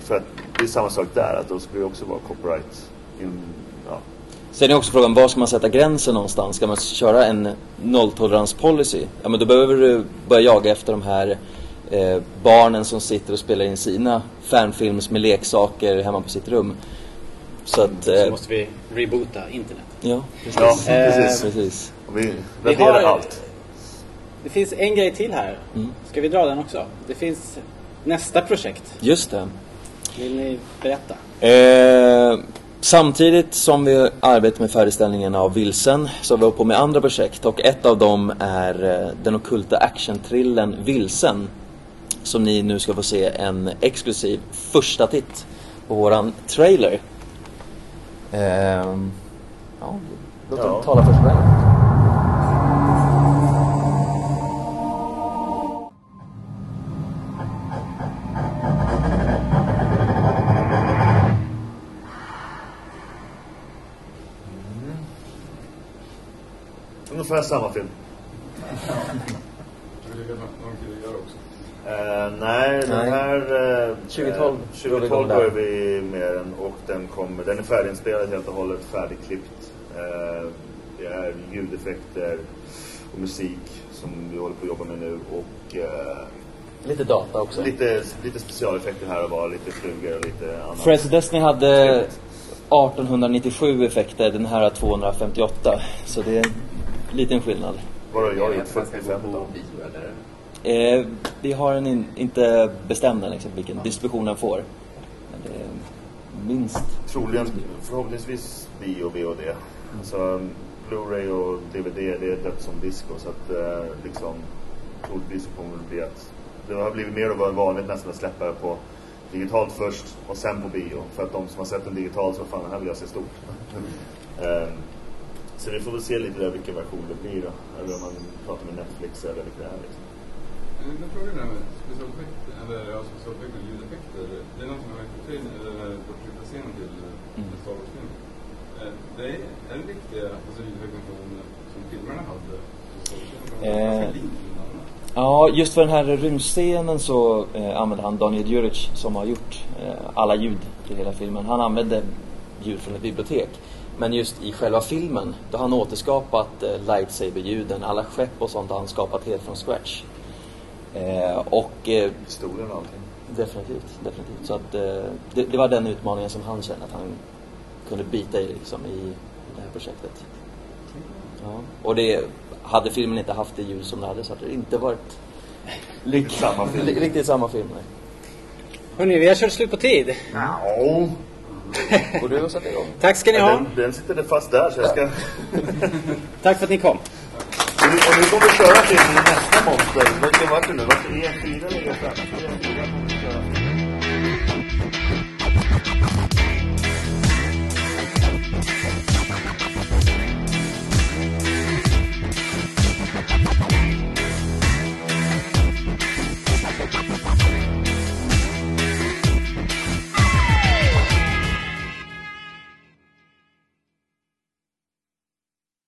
för att det är samma sak där, att då skulle det också vara copyright. In, ja. Sen är också frågan, var ska man sätta gränsen någonstans? Ska man köra en nolltoleranspolicy? Ja men då behöver du börja jaga efter de här eh, barnen som sitter och spelar in sina fanfilms med leksaker hemma på sitt rum. Så att... Så Eh, måste vi reboota internet. ja, precis. Ja, Eh, precis. precis. Vi Vi har- allt. Det finns en grej till här. Mm. Ska vi dra den också? Det finns nästa projekt. Just det. Vill ni berätta? Eh, samtidigt som vi arbetar med färdigställningen av Vilsen så har vi hållit på med andra projekt och ett av dem är eh, den ockulta actiontrillen Vilsen som ni nu ska få se en exklusiv första titt på våran trailer. Eh, ja, låt dem Ja. tala för sig själv. Ungefär samma film. Eh, nej, den här... eh, 2012 eh, drog vi igång 2012 där. började vi med den och den kommer... Den är färdiginspelad helt och hållet, färdigklippt. Eh, det är ljudeffekter och musik som vi håller på att jobba med nu och eh, Lite data också. lite, lite specialeffekter här och var, lite flugor och lite annat. Fred's Destiny hade 1897 effekter, den här har 258. Så det liten skillnad. Vad har jag gjort? man ska 45 gå då? Eh, vi har en in, inte bestämd liksom, vilken distribution den får. Men det är minst. Troligen, förhoppningsvis bio och VOD. Alltså, Blu-ray och DVD, det är dött som disco. Så att eh, liksom, troligtvis kommer det bli att det har blivit mer och mer vanligt nästan att släppa det på digitalt först och sen på bio. För att de som har sett den digitalt så fan, den här vill jag se stort. Eh, så vi får väl se lite där vilken version det blir då. Eller om man pratar med Netflix eller vilka det är. Liksom. Men frågan är med specialeffekter, eller ja, specialeffekter och ljudeffekter. Det är något som jag har hört till, eller här bortklippta scenen till eh, Mm. en Star Wars-film. Eh, Det är, är det riktiga alltså, ljudeffekter från, som filmerna hade? Eh. Ja, just för den här rymdscenen så eh, använde han Daniel Djuric som har gjort eh, alla ljud till hela filmen. Han använde ljud från ett bibliotek. Men just i själva filmen, då har han återskapat eh, lightsaber-ljuden. Alla skepp och sånt har han skapat helt från scratch. Eh, och eh, Historien och allting. Definitivt, definitivt. Så att, eh, det, det var den utmaningen som han kände att han kunde bita i liksom, i, i det här projektet. Ja. Och det, hade filmen inte haft det ljud som den hade så hade det inte varit Riktigt samma film. riktigt samma film. Nej. Hörrni, vi har kört slut på tid. Ja. Och du har satt igång. Tack ska ni ha. Den, den sitter det fast där så jag ska... Tack för att ni kom. Och nu, och nu kommer vi köra till nästa monster. Vilken vart det nu? Vart det E4 eller E5?